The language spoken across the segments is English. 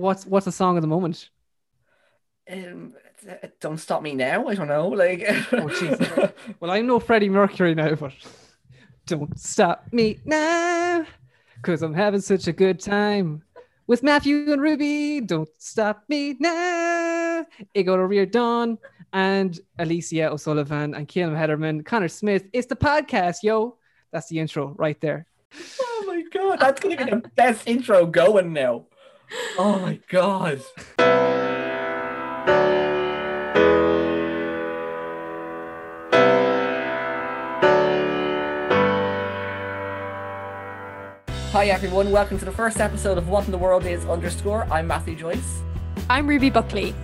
what's what's the song of the moment? Um, don't stop me now. I don't know. Like, oh well, I'm no Freddie Mercury now, but don't stop me now, cause I'm having such a good time with Matthew and Ruby. Don't stop me now. Aodhán Riordan and Alicia O'Sullivan and Keelan Hederman, Connor Smith. It's the podcast, yo. That's the intro right there. Oh my god, that's gonna be the best intro going now. Oh my god. Hi everyone, welcome to the first episode of What in the World Is Underscore. I'm Matthew Joyce. I'm Ruby Buckley.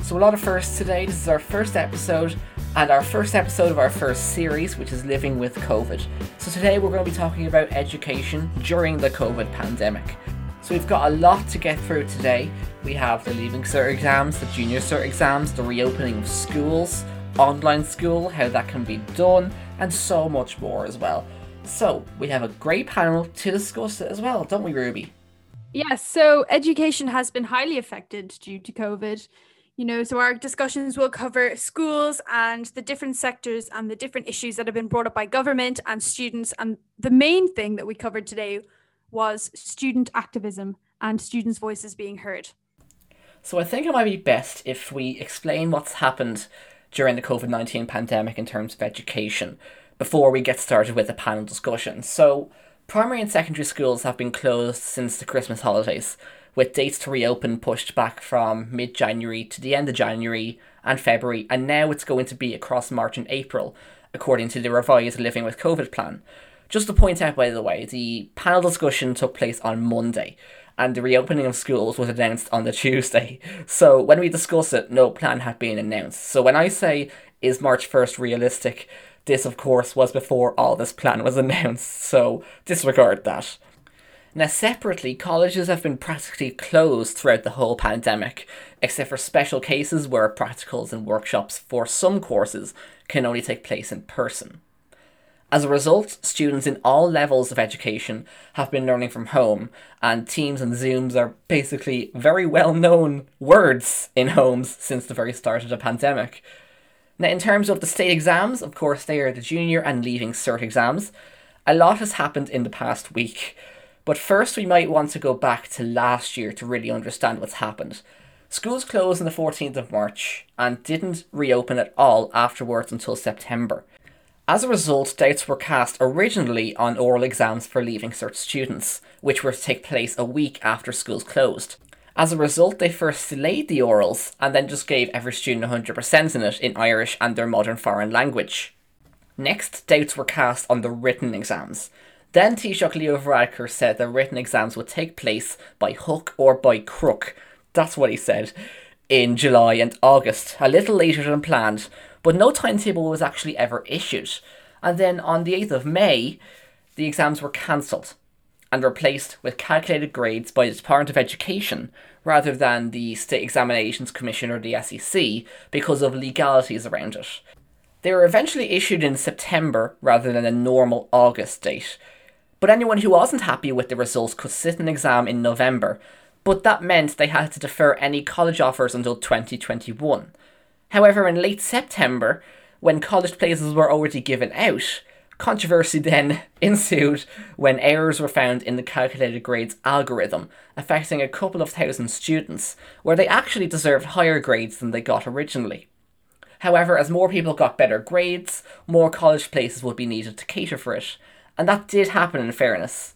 So a lot of firsts today. This is our first episode and our first episode of our first series, which is Living with COVID. So today we're going to be talking about education during the COVID pandemic. So we've got a lot to get through today. We have the Leaving Cert exams, the Junior Cert exams, the reopening of schools, online school, how that can be done, and so much more as well. So we have a great panel to discuss it as well, don't we, Ruby? Yes, so education has been highly affected due to COVID. You know, so our discussions will cover schools and the different sectors and the different issues that have been brought up by government and students. And the main thing that we covered today was student activism and students' voices being heard. So I think it might be best if we explain what's happened during the COVID 19 pandemic in terms of education before we get started with the panel discussion. So, primary and secondary schools have been closed since the Christmas holidays, with dates to reopen pushed back from mid January to the end of January and February, and now it's going to be across March and April, according to the revised Living with COVID plan. Just to point out, by the way, the panel discussion took place on Monday, and the reopening of schools was announced on the Tuesday. So when we discuss it, no plan had been announced. So when I say, is March 1st realistic? This, of course, was before all this plan was announced, so disregard that. Now, separately, colleges have been practically closed throughout the whole pandemic, except for special cases where practicals and workshops for some courses can only take place in person. As a result, students in all levels of education have been learning from home, and Teams and Zooms are basically very well known words in homes since the very start of the pandemic. Now, in terms of the state exams, of course, they are the junior and leaving cert exams. A lot has happened in the past week, but first we might want to go back to last year to really understand what's happened. Schools closed on the 14th of March and didn't reopen at all afterwards until September. As a result, doubts were cast originally on oral exams for Leaving Cert students, which were to take place a week after schools closed. As a result, they first delayed the orals and then just gave every student 100% in it in Irish and their modern foreign language. Next, doubts were cast on the written exams. Then Taoiseach Leo Varadkar said the written exams would take place by hook or by crook. That's what he said in July and August, a little later than planned, but no timetable was actually ever issued. And then on the 8th of May, the exams were cancelled and replaced with calculated grades by the Department of Education rather than the State Examinations Commission or the SEC because of legalities around it. They were eventually issued in September rather than a normal August date. But anyone who wasn't happy with the results could sit an exam in November, but that meant they had to defer any college offers until 2021. However, in late September, when college places were already given out, controversy then ensued when errors were found in the calculated grades algorithm, affecting a couple of thousand students, where they actually deserved higher grades than they got originally. However, as more people got better grades, more college places would be needed to cater for it, and that did happen in fairness.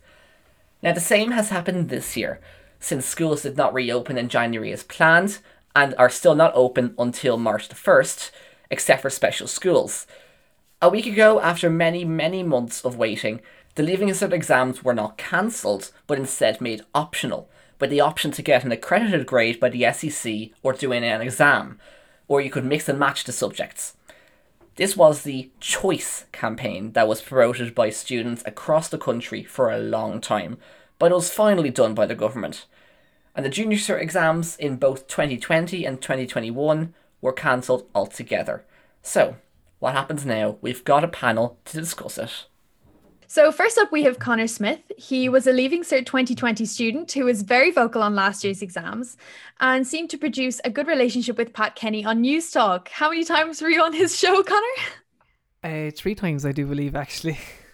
Now, the same has happened this year, since schools did not reopen in January as planned, and are still not open until March the 1st, except for special schools. A week ago, after many, many months of waiting, the Leaving Cert exams were not cancelled, but instead made optional, with the option to get an accredited grade by the SEC or doing an exam, or you could mix and match the subjects. This was the Choice campaign that was promoted by students across the country for a long time, but it was finally done by the government and the Junior Cert exams in both 2020 and 2021 were cancelled altogether. So, what happens now? We've got a panel to discuss it. So, first up, we have Connor Smith. He was a Leaving Cert 2020 student who was very vocal on last year's exams and seemed to produce a good relationship with Pat Kenny on Newstalk. How many times were you on his show, Connor? Uh, three times, I do believe, actually.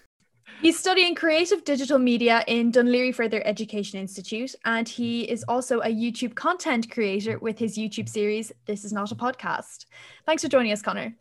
He's studying creative digital media in Dún Laoghaire Further Education Institute, and he is also a YouTube content creator with his YouTube series, This Is Not a Podcast. Thanks for joining us, Connor.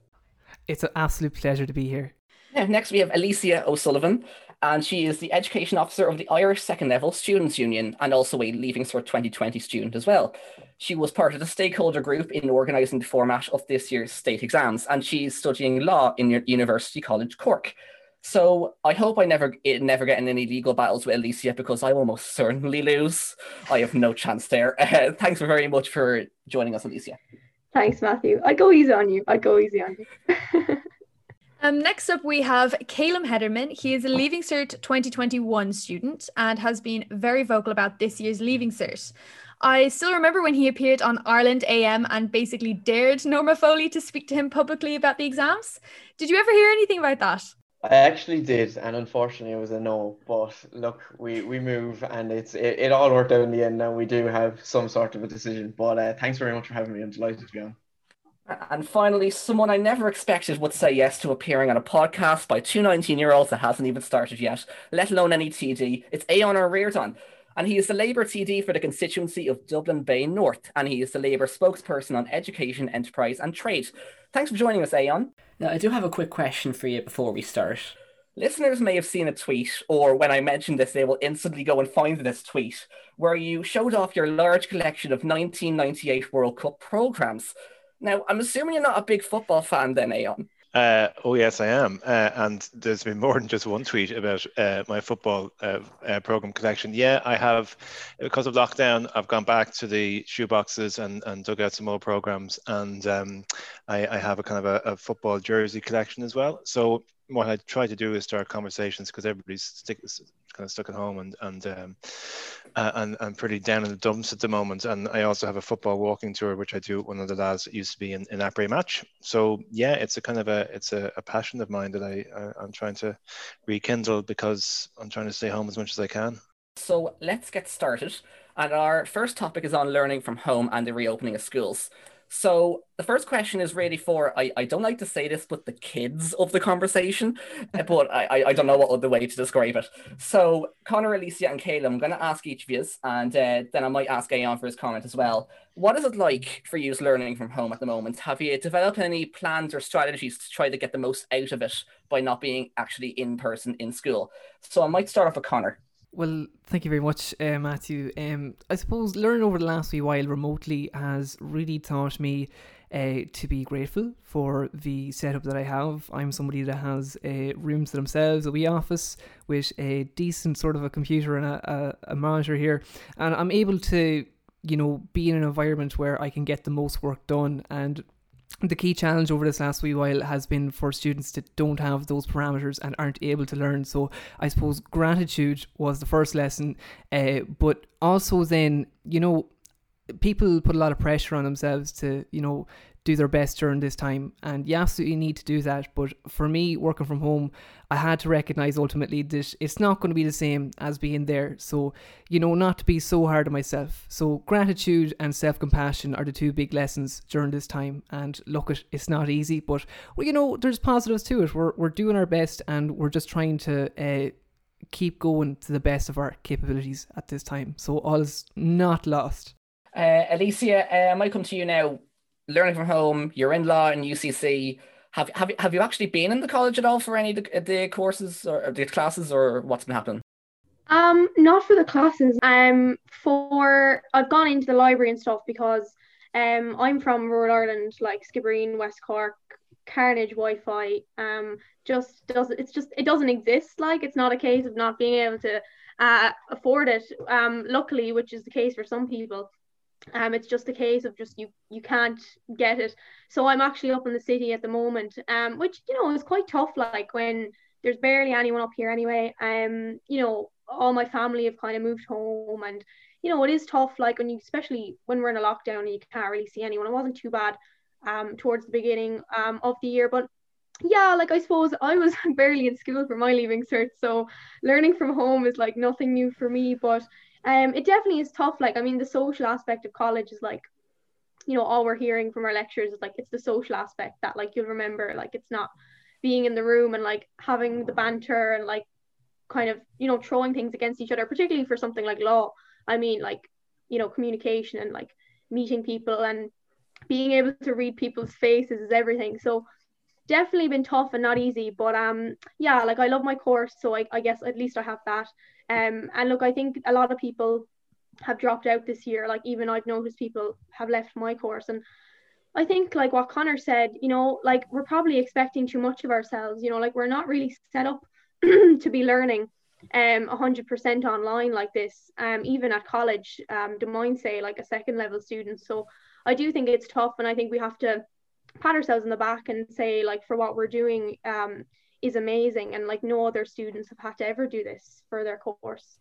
It's an absolute pleasure to be here. Yeah, next we have Alicia O'Sullivan, and she is the Education Officer of the Irish Second Level Students Union and also a Leaving Cert 2020 student as well. She was part of the stakeholder group in organising the format of this year's state exams, and she's studying law in University College Cork. So I hope I never never get in any legal battles with Alicia because I almost certainly lose. I have no chance there. Uh, thanks very much for joining us, Alicia. Thanks, Matthew. I go easy on you. I go easy on you. Um, next up, we have Calum Hederman. He is a Leaving Cert 2021 student and has been very vocal about this year's Leaving Cert. I still remember when he appeared on Ireland AM and basically dared Norma Foley to speak to him publicly about the exams. Did you ever hear anything about that? I actually did, and unfortunately, it was a no. But look, we, we move, and it's it, it all worked out in the end. Now we do have some sort of a decision. But uh, thanks very much for having me. I'm delighted to be on. And finally, someone I never expected would say yes to appearing on a podcast by two 19 year olds that hasn't even started yet, let alone any TD. It's Aodhán Ríordáin. And he is the Labour TD for the constituency of Dublin Bay North, and he is the Labour spokesperson on education, enterprise, and trade. Thanks for joining us, Aodhán. Now, I do have a quick question for you before we start. Listeners may have seen a tweet, or when I mention this, they will instantly go and find this tweet, where you showed off your large collection of 1998 World Cup programmes. Now, I'm assuming you're not a big football fan then, Aodhán. Uh, oh yes, I am, uh, and there's been more than just one tweet about uh, my football uh, uh, program collection. Yeah, I have, because of lockdown, I've gone back to the shoeboxes and, and dug out some more programs, and um, I, I, have a kind of a, a, football jersey collection as well. So what I try to do is start conversations because everybody's stick, kind of stuck at home and and um, uh, and pretty down in the dumps at the moment. And I also have a football walking tour, which I do one of the lads that used to be in in Après Match. So yeah, it's a kind of a it's a, a passion of mine that I, I I'm trying to rekindle because I'm trying to stay home as much as I can. So let's get started. And our first topic is on learning from home and the reopening of schools. So the first question is really for I, I don't like to say this, but the kids of the conversation, but I, I don't know what other way to describe it. So Connor, Alicia, and Caleb, I'm going to ask each of you, and uh, then I might ask Aodhán for his comment as well. What is it like for you learning from home at the moment? Have you developed any plans or strategies to try to get the most out of it by not being actually in person in school? So I might start off with Connor. Well, thank you very much, uh, Matthew. Um, I suppose learning over the last wee while remotely has really taught me uh, to be grateful for the setup that I have. I'm somebody that has uh, rooms to themselves, a wee office with a decent sort of a computer and a, a, a monitor here, and I'm able to, you know, be in an environment where I can get the most work done and the key challenge over this last wee while has been for students that don't have those parameters and aren't able to learn. So I suppose gratitude was the first lesson, uh, but also then you know people put a lot of pressure on themselves to you know do their best during this time. And you absolutely need to do that. But for me, working from home, I had to recognize ultimately that it's not going to be the same as being there. So, you know, not to be so hard on myself. So, gratitude and self compassion are the two big lessons during this time. And look, it, it's not easy, but, well, you know, there's positives to it. We're, we're doing our best and we're just trying to, uh, keep going to the best of our capabilities at this time. So all is not lost. Uh, Alicia, uh, I might come to you now learning from home, you're in law and UCC. Have, have, have you actually been in the college at all for any of the, the courses or the classes or what's been happening? Um, not for the classes. Um, for I've gone into the library and stuff because um I'm from rural Ireland, like Skibbereen, West Cork, Carnage Wi-Fi. Um, just doesn't. It's just it doesn't exist. Like it's not a case of not being able to uh afford it. Um, luckily, which is the case for some people. Um, it's just a case of just you you can't get it. So I'm actually up in the city at the moment, um, which you know is quite tough. Like when there's barely anyone up here anyway. Um, you know, all my family have kind of moved home, and you know it is tough. Like when you, especially when we're in a lockdown and you can't really see anyone. It wasn't too bad, um, towards the beginning um of the year, but yeah, like I suppose I was barely in school for my leaving cert, so learning from home is like nothing new for me. But um, it definitely is tough. Like, I mean, the social aspect of college is like, you know, all we're hearing from our lecturers is like it's the social aspect that like you'll remember. Like, it's not being in the room and like having the banter and like kind of you know throwing things against each other, particularly for something like law. I mean, like you know, communication and like meeting people and being able to read people's faces is everything. So definitely been tough and not easy but um yeah like I love my course so I, I guess at least I have that. Um and look I think a lot of people have dropped out this year like even I've noticed people have left my course. And I think like what Connor said you know like we're probably expecting too much of ourselves you know like we're not really set up to be learning um 100% online like this um even at college um Des Moines say like a second level student. So I do think it's tough and I think we have to pat ourselves in the back and say like for what we're doing um, is amazing and like no other students have had to ever do this for their course.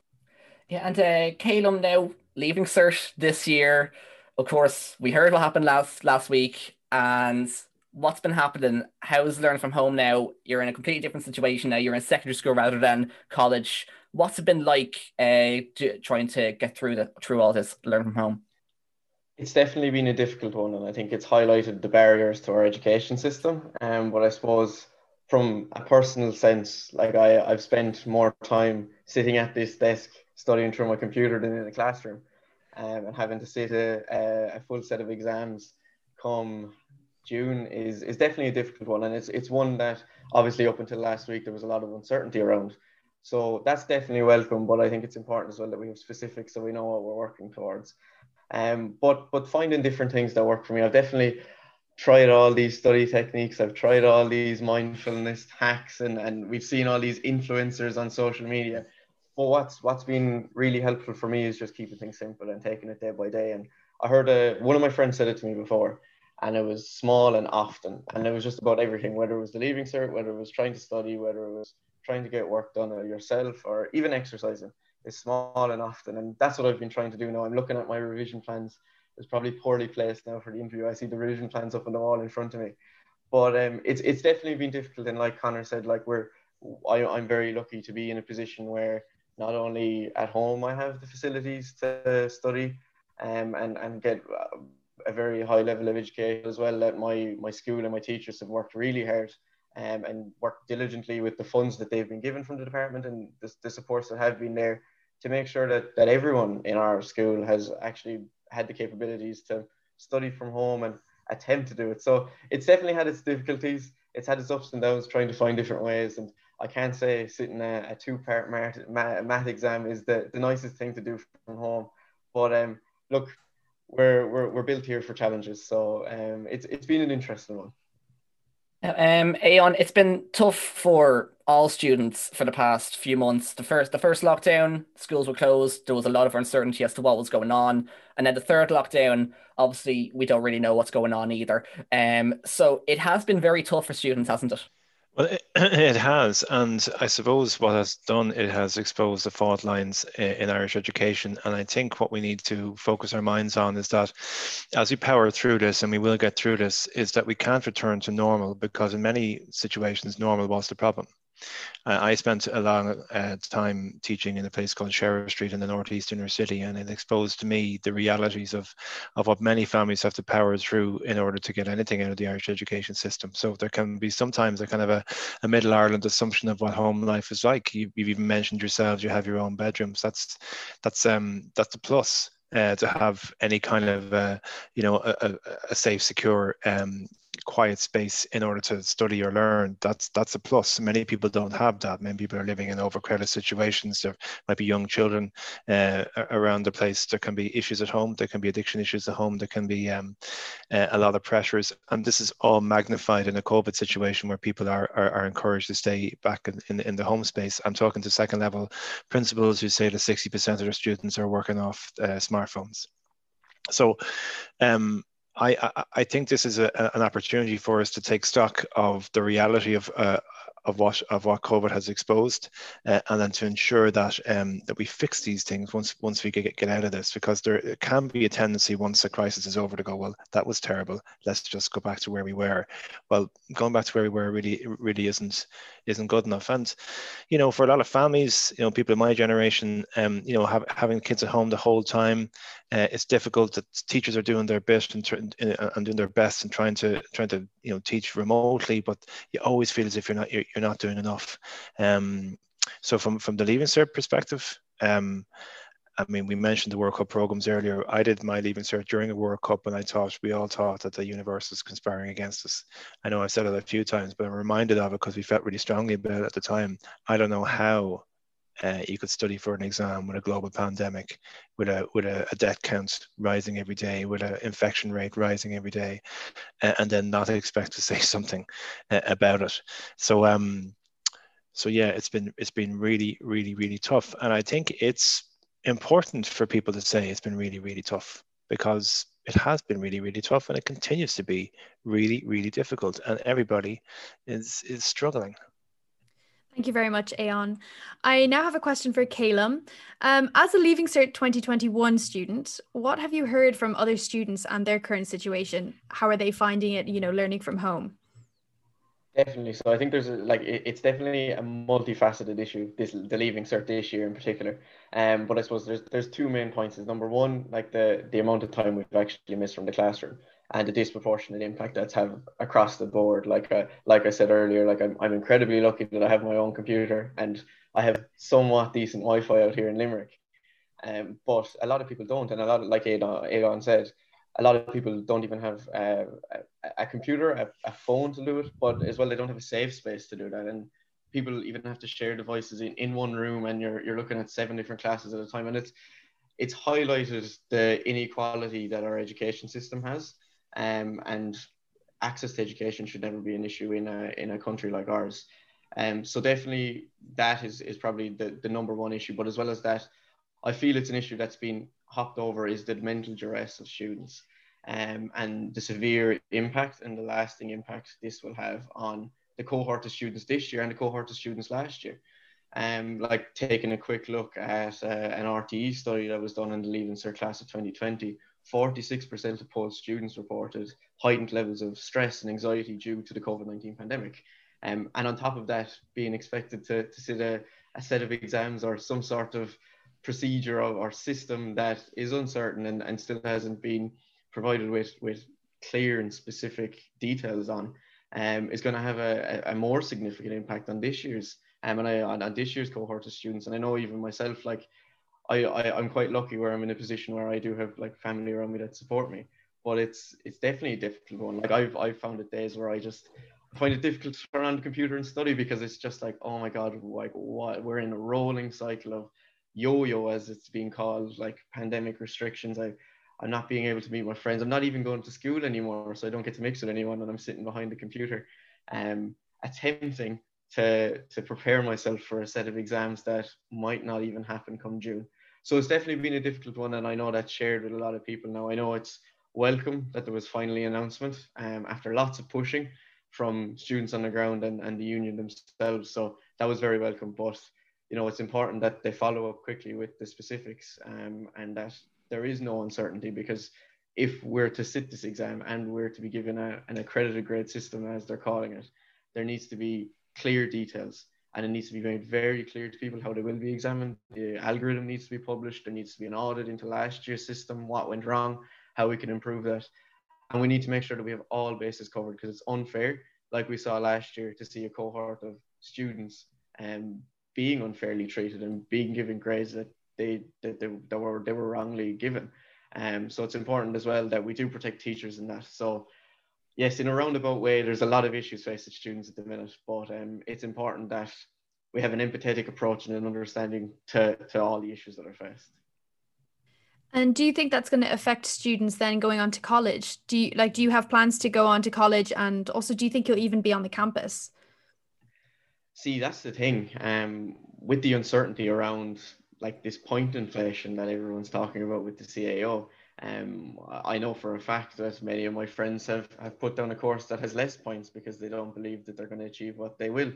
Yeah, and uh, Calum now leaving cert this year. Of course, we heard what happened last last week, and what's been happening. How's learning from home now? You're in a completely different situation now. You're in secondary school rather than college. What's it been like uh, to, trying to get through the through all this learn from home? It's definitely been a difficult one, and I think it's highlighted the barriers to our education system. Um, but I suppose from a personal sense, like I, I've spent more time sitting at this desk studying through my computer than in a classroom, um, and having to sit a, a, a full set of exams come June is is definitely a difficult one, and it's it's one that obviously up until last week there was a lot of uncertainty around. So that's definitely welcome, but I think it's important as well that we have specifics so we know what we're working towards. Um, but but finding different things that work for me. I've definitely tried all these study techniques. I've tried all these mindfulness hacks, and and we've seen all these influencers on social media. But what's what's been really helpful for me is just keeping things simple and taking it day by day. And I heard a, one of my friends said it to me before, and it was small and often, and it was just about everything, whether it was the leaving cert, whether it was trying to study, whether it was trying to get work done yourself, or even exercising is small and often. And that's what I've been trying to do now. I'm looking at my revision plans. It's probably poorly placed now for the interview. I see the revision plans up on the wall in front of me. But um, it's it's definitely been difficult. And like Connor said, like we're I, I'm very lucky to be in a position where not only at home I have the facilities to study um, and, and get a very high level of education as well that my, my school and my teachers have worked really hard um, and worked diligently with the funds that they've been given from the department and the, the supports that have been there to make sure that, that everyone in our school has actually had the capabilities to study from home and attempt to do it. So it's definitely had its difficulties. It's had its ups and downs trying to find different ways. And I can't say sitting a, a two-part math, math exam is the, the nicest thing to do from home. But um, look, we're, we're, we're built here for challenges. So um, it's, it's been an interesting one. Um, Aodhán, it's been tough for all students for the past few months. The first, the first lockdown, schools were closed. There was a lot of uncertainty as to what was going on, and then the third lockdown, obviously, we don't really know what's going on either. Um, so it has been very tough for students, hasn't it? Well, it, it, has, and I suppose what has done it has exposed the fault lines in Irish education. And I think what we need to focus our minds on is that as we power through this, and we will get through this, is that we can't return to normal because in many situations, normal was the problem. Uh, I spent a long uh, time teaching in a place called Sheriff Street in the northeast inner city, and it exposed to me the realities of, of what many families have to power through in order to get anything out of the Irish education system. So there can be sometimes a kind of a, a middle Ireland assumption of what home life is like. You, have even mentioned yourselves, you have your own bedrooms. That's that's um that's a plus. Uh, to have any kind of uh, you know a, a, safe secure um, quiet space in order to study or learn. That's that's a plus. Many people don't have that. Many people are living in overcrowded situations. There might be young children uh, around the place. There can be issues at home. There can be addiction issues at home. There can be um, a lot of pressures. And this is all magnified in a covid situation where people are are, are encouraged to stay back in, in, in, the home space. I'm talking to second level principals who say that 60% of their students are working off uh, smartphones. So um, I, I, think this is a, an opportunity for us to take stock of the reality of uh, of what of what COVID has exposed, uh, and then to ensure that um, that we fix these things once once we get get out of this, because there can be a tendency once the crisis is over to go, well, that was terrible. Let's just go back to where we were. Well, going back to where we were really really isn't isn't good enough. And you know, for a lot of families, you know, people in my generation, um, you know, have, having kids at home the whole time, uh, it's difficult. That teachers are doing their best and, and doing their best and trying to trying to you know teach remotely, but you always feel as if you're not you're, you're not doing enough. Um, so from from the Leaving Cert perspective, um, I mean, we mentioned the World Cup programs earlier. I did my Leaving Cert during a World Cup, and I thought we all thought that the universe was conspiring against us. I know I've said it a few times, but I'm reminded of it because we felt really strongly about it at the time. I don't know how uh, you could study for an exam with a global pandemic, with a with a, a death count rising every day, with an infection rate rising every day, and then not expect to say something uh, about it. So um, so yeah, it's been it's been really really really tough, and I think it's important for people to say it's been really, really tough because it has been really, really tough and it continues to be really, really difficult and everybody is, is struggling. Thank you very much, Aodhán. I now have a question for Calum. Um, as a Leaving Cert 2021 student, what have you heard from other students and their current situation? How are they finding it, you know, learning from home? Definitely. So I think there's a, like it, it's definitely a multifaceted issue. This the leaving cert this year in particular. Um, but I suppose there's there's two main points. Is number one, like the the amount of time we've actually missed from the classroom and the disproportionate impact that's have across the board. Like uh, like I said earlier, like I'm I'm incredibly lucky that I have my own computer and I have somewhat decent Wi-Fi out here in Limerick. Um, but a lot of people don't, and a lot of, like Aodhán, Aodhán said, a lot of people don't even have uh, a, computer, a, a, phone to do it, but as well they don't have a safe space to do that. And people even have to share devices in, in one room, and you're you're looking at seven different classes at a time, and it's it's highlighted the inequality that our education system has, um, and access to education should never be an issue in a in a country like ours. Um, so definitely that is is probably the the number one issue, but as well as that, I feel it's an issue that's been hopped over is the mental duress of students um, and the severe impact and the lasting impact this will have on the cohort of students this year and the cohort of students last year. Um, like taking a quick look at uh, an RTE study that was done in the Leaving Cert class of 2020, 46% of post students reported heightened levels of stress and anxiety due to the COVID-19 pandemic. Um, and on top of that, being expected to, to sit a, a set of exams or some sort of procedure or, or system that is uncertain and, and still hasn't been provided with, with clear and specific details on um, is going to have a, a, more significant impact on this year's um, and I, on, on this year's cohort of students. And I know even myself, like I, I, I'm quite lucky where I'm in a position where I do have like family around me that support me. But it's it's definitely a difficult one. Like I've I've found it days where I just find it difficult to turn on the computer and study because it's just like, oh my god, like what we're in a rolling cycle of yo-yo as it's being called, like pandemic restrictions. I I'm not being able to meet my friends. I'm not even going to school anymore, so I don't get to mix with anyone, and I'm sitting behind the computer, um, attempting to to prepare myself for a set of exams that might not even happen come June. So it's definitely been a difficult one, and I know that's shared with a lot of people now. I know it's welcome that there was finally announcement um, after lots of pushing from students on the ground and, and the union themselves. So that was very welcome. But you know, it's important that they follow up quickly with the specifics um, and that there is no uncertainty because if we're to sit this exam and we're to be given a, an accredited grade system, as they're calling it, there needs to be clear details and it needs to be made very clear to people how they will be examined. The algorithm needs to be published. There needs to be an audit into last year's system, what went wrong, how we can improve that. And we need to make sure that we have all bases covered because it's unfair, like we saw last year, to see a cohort of students um, being unfairly treated and being given grades that they that they, that were they were wrongly given. Um, so it's important as well that we do protect teachers in that. So yes, in a roundabout way, there's a lot of issues facing students at the minute, but um, it's important that we have an empathetic approach and an understanding to, to all the issues that are faced. And do you think that's going to affect students then going on to college? Do you like do you have plans to go on to college and also do you think you'll even be on the campus? See, that's the thing. Um, with the uncertainty around like this point inflation that everyone's talking about with the CAO, um, I know for a fact that many of my friends have, have put down a course that has less points because they don't believe that they're going to achieve what they will.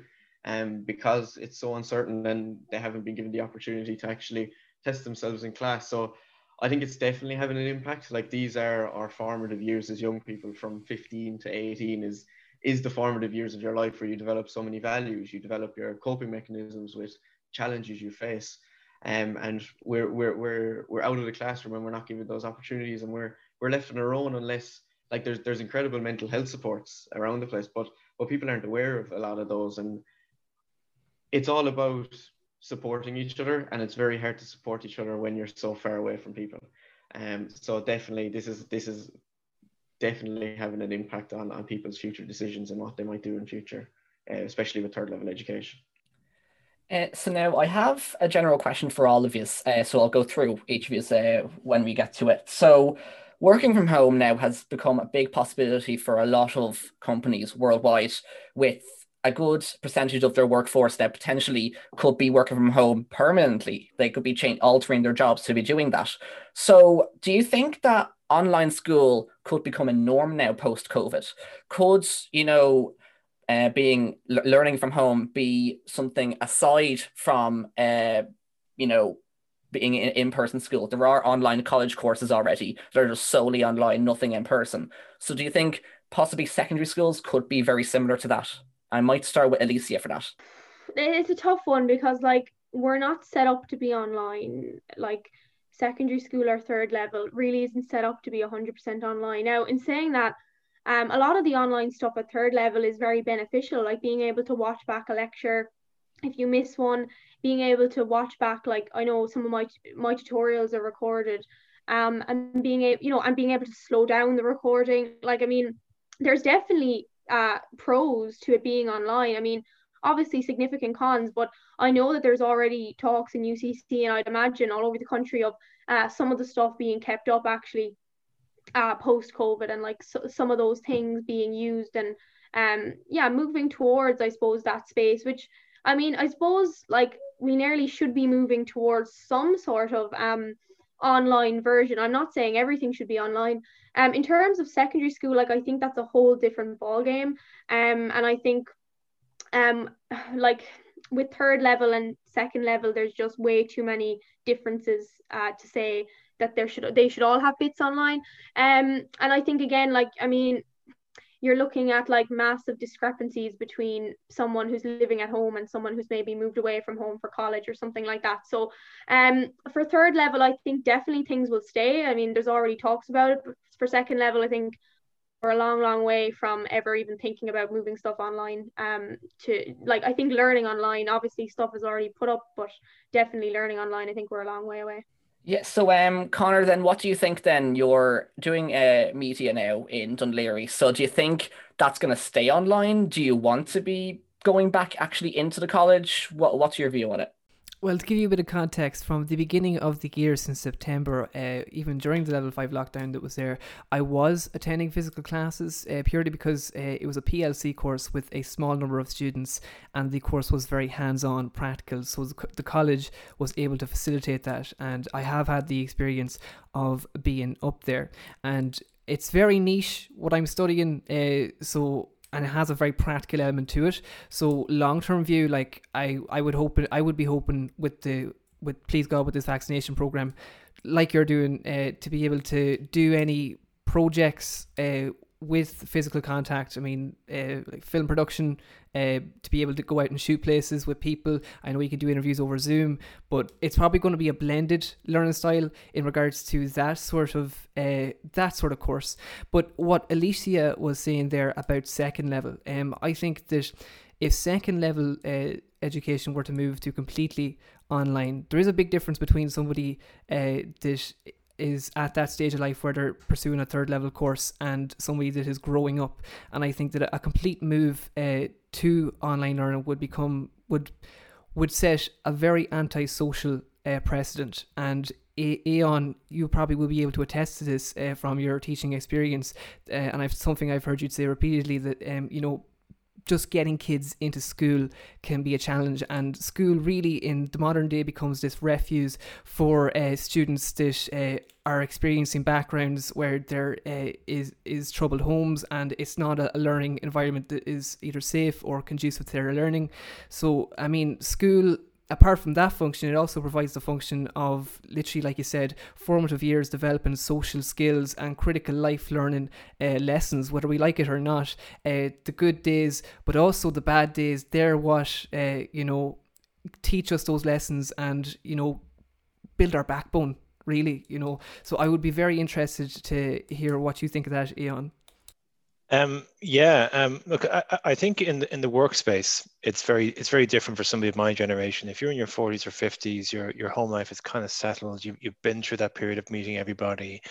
um, because it's so uncertain and they haven't been given the opportunity to actually test themselves in class. So I think it's definitely having an impact. Like these are our formative years as young people from 15 to 18 is is the formative years of your life where you develop so many values, you develop your coping mechanisms with challenges you face. Um, and we're, we're, we're, we're out of the classroom and we're not given those opportunities and we're, we're left on our own unless like there's, there's incredible mental health supports around the place, but, but people aren't aware of a lot of those. And it's all about supporting each other and it's very hard to support each other when you're so far away from people. Um, so definitely this is, this is definitely having an impact on, on people's future decisions and what they might do in future, uh, especially with third level education. Uh, so now I have a general question for all of you. Uh, so I'll go through each of you uh, when we get to it. So working from home now has become a big possibility for a lot of companies worldwide with a good percentage of their workforce that potentially could be working from home permanently. They could be change, altering their jobs to be doing that. So do you think that online school could become a norm now post COVID? Could, you know, uh, being learning from home be something aside from, uh, you know, being in in-person school. There are online college courses already that are just solely online, nothing in person. So do you think possibly secondary schools could be very similar to that? I might start with Alicia for that. It's a tough one because like we're not set up to be online. Like secondary school or third level really isn't set up to be 100% online. Now, in saying that, um, a lot of the online stuff at third level is very beneficial, like being able to watch back a lecture if you miss one, being able to watch back, like I know some of my my tutorials are recorded, um, and being able, you know, and being able to slow down the recording. Like, I mean, there's definitely uh pros to it being online. I mean, obviously significant cons, but I know that there's already talks in UCC and I'd imagine all over the country of uh, some of the stuff being kept up actually uh, post COVID and like so, some of those things being used and um yeah moving towards I suppose that space which I mean I suppose like we nearly should be moving towards some sort of um online version. I'm not saying everything should be online. Um, in terms of secondary school, like I think that's a whole different ball game. Um, and I think um like with third level and second level there's just way too many differences uh, to say that there should they should all have bits online. Um and i think again like i mean you're looking at like massive discrepancies between someone who's living at home and someone who's maybe moved away from home for college or something like that. So um for third level i think definitely things will stay. I mean there's already talks about it but for second level i think we're a long long way from ever even thinking about moving stuff online um to like i think learning online obviously stuff is already put up but definitely learning online i think we're a long way away. Yeah so um connor then what do you think then? You're doing uh, media now in Dún Laoghaire so do you think that's going to stay online? Do you want to be going back actually into the college? What, what's your view on it well, to give you a bit of context, from the beginning of the year since September, uh, even during the level 5 lockdown that was there, I was attending physical classes uh, purely because uh, it was a PLC course with a small number of students and the course was very hands on, practical. So the college was able to facilitate that. And I have had the experience of being up there. And it's very niche what I'm studying. Uh, so and it has a very practical element to it. So long term view, like I, I would hope I would be hoping with the with please God with this vaccination program, like you're doing, uh, to be able to do any projects uh, with physical contact. I mean, uh, like film production, uh, to be able to go out and shoot places with people. I know you can do interviews over Zoom, but it's probably going to be a blended learning style in regards to that sort of uh, that sort of course. But what Alicia was saying there about second level, um, I think that if second level uh, education were to move to completely online, there is a big difference between somebody uh, that is at that stage of life where they're pursuing a third level course and somebody that is growing up. And I think that a complete move uh, to online learning would become would would set a very antisocial uh, precedent. And Aodhán, you probably will be able to attest to this uh, from your teaching experience. Uh, and I've something I've heard you say repeatedly that um, you know just getting kids into school can be a challenge, and school really in the modern day becomes this refuge for uh, students that uh, are experiencing backgrounds where there uh, is is troubled homes, and it's not a, a learning environment that is either safe or conducive to their learning. So, I mean, school apart from that function, it also provides the function of literally, like you said, formative years developing social skills and critical life learning uh, lessons, whether we like it or not. Uh, the good days, but also the bad days, they're what, uh, you know, teach us those lessons and, you know, build our backbone, really, you know. So I would be very interested to hear what you think of that, Eoin. Um, yeah, um, look, I, I, think in the, in the workspace, it's very it's very different for somebody of my generation. If you're in your 40s or 50s, your your home life is kind of settled. You, you've been through that period of meeting everybody,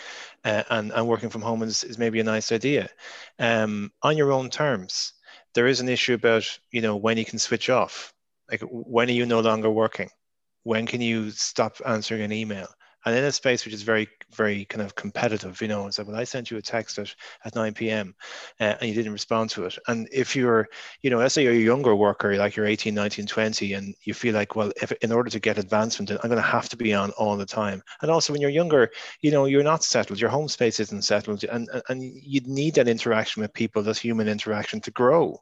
uh, and and working from home is, is maybe a nice idea, um, on your own terms. There is an issue about you know when you can switch off. Like when are you no longer working? When can you stop answering an email? And in a space which is very very kind of competitive you know and so when i sent you a text at, at 9 p.m uh, and you didn't respond to it. And if you're you know let's say you're a younger worker like you're 18 19 20 and you feel like well if in order to get advancement i'm going to have to be on all the time. And also when you're younger you know you're not settled your home space isn't settled and and you'd need that interaction with people this human interaction to grow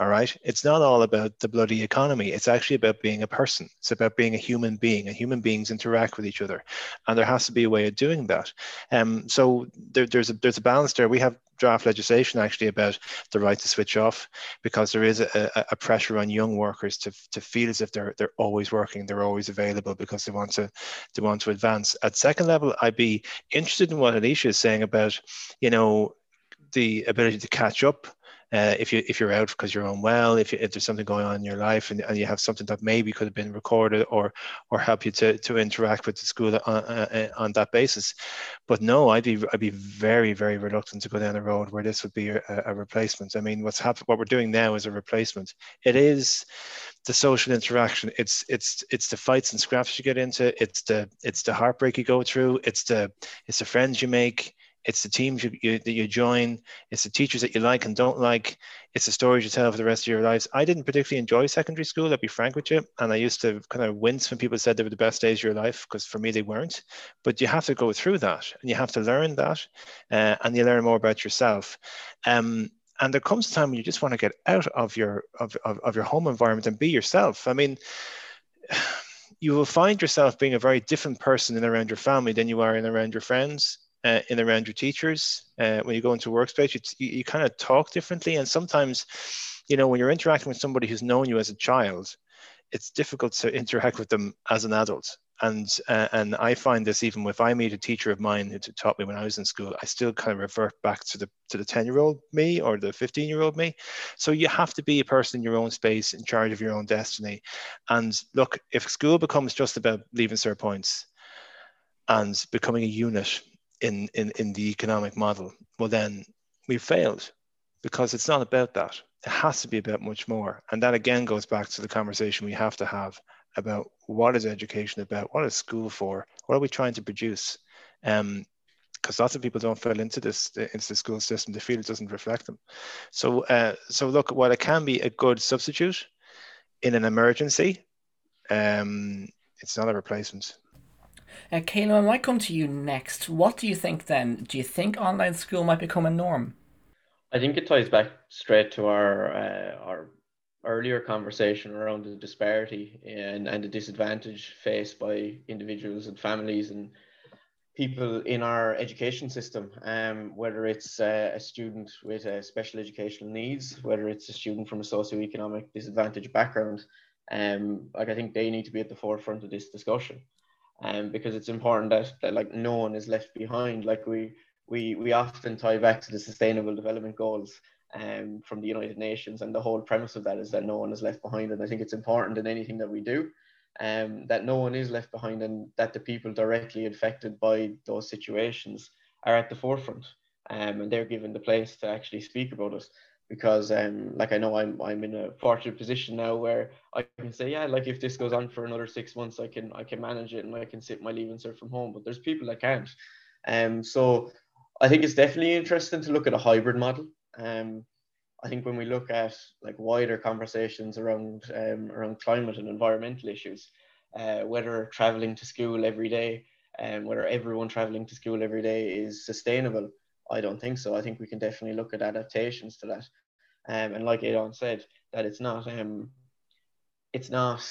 all right. It's not all about the bloody economy. It's actually about being a person. It's about being a human being, and human beings interact with each other. And there has to be a way of doing that. Um, so there, there's a there's a balance there. We have draft legislation actually about the right to switch off because there is a, a, pressure on young workers to, to feel as if they're they're always working, they're always available because they want to they want to advance. At second level, I'd be interested in what Alicia is saying about, you know, the ability to catch up uh, if you if you're out because you're unwell, if, you, if there's something going on in your life and, and you have something that maybe could have been recorded or or help you to, to interact with the school on, uh, on that basis. But no, I'd be I'd be very very reluctant to go down a road where this would be a, a replacement. I mean, what's happened, what we're doing now is a replacement. It is the social interaction. It's it's it's the fights and scraps you get into. It's the it's the heartbreak you go through. It's the it's the friends you make it's the teams you, you, that you join. It's the teachers that you like and don't like. It's the stories you tell for the rest of your lives. I didn't particularly enjoy secondary school, I'll be frank with you. And I used to kind of wince when people said they were the best days of your life, because for me, they weren't. But you have to go through that and you have to learn that uh, and you learn more about yourself. Um, and there comes a time when you just want to get out of your of, of, of your home environment and be yourself. I mean, you will find yourself being a very different person in around your family than you are in around your friends uh, in around your teachers. Uh, when you go into workspace, you, you, kind of talk differently. And sometimes, you know, when you're interacting with somebody who's known you as a child, it's difficult to interact with them as an adult. And uh, and I find this even if I meet a teacher of mine who taught me when I was in school, I still kind of revert back to the to the ten year old me or the fifteen year old me. So you have to be a person in your own space, in charge of your own destiny. And look, if school becomes just about leaving cert points and becoming a unit in, in, in the economic model, well, then we've failed because it's not about that. It has to be about much more. And that again goes back to the conversation we have to have about what is education about? What is school for? What are we trying to produce? Um, because lots of people don't fall into this into the school system. They feel it doesn't reflect them. So, uh, so look, while it can be a good substitute in an emergency, um, it's not a replacement. Uh, Kayla, I might come to you next. What do you think then? Do you think online school might become a norm? I think it ties back straight to our uh, our earlier conversation around the disparity and, and the disadvantage faced by individuals and families and people in our education system, um, whether it's uh, a student with uh, special educational needs, whether it's a student from a socioeconomic disadvantaged background, um, like I think they need to be at the forefront of this discussion um, because it's important that, that like no one is left behind. Like we we we often tie back to the Sustainable Development Goals um, from the United Nations, and the whole premise of that is that no one is left behind. And I think it's important in anything that we do, um, that no one is left behind, and that the people directly affected by those situations are at the forefront, um, and they're given the place to actually speak about it because um like I know I'm I'm in a fortunate position now where I can say yeah like if this goes on for another six months I can I can manage it and I can sit my leave and cert from home. But there's people that can't. Um so I think it's definitely interesting to look at a hybrid model. Um I think when we look at like wider conversations around um, around climate and environmental issues, uh, whether traveling to school every day and um, whether everyone traveling to school every day is sustainable, I don't think so. I think we can definitely look at adaptations to that. Um, and like Aodhán said, that it's not um, it's not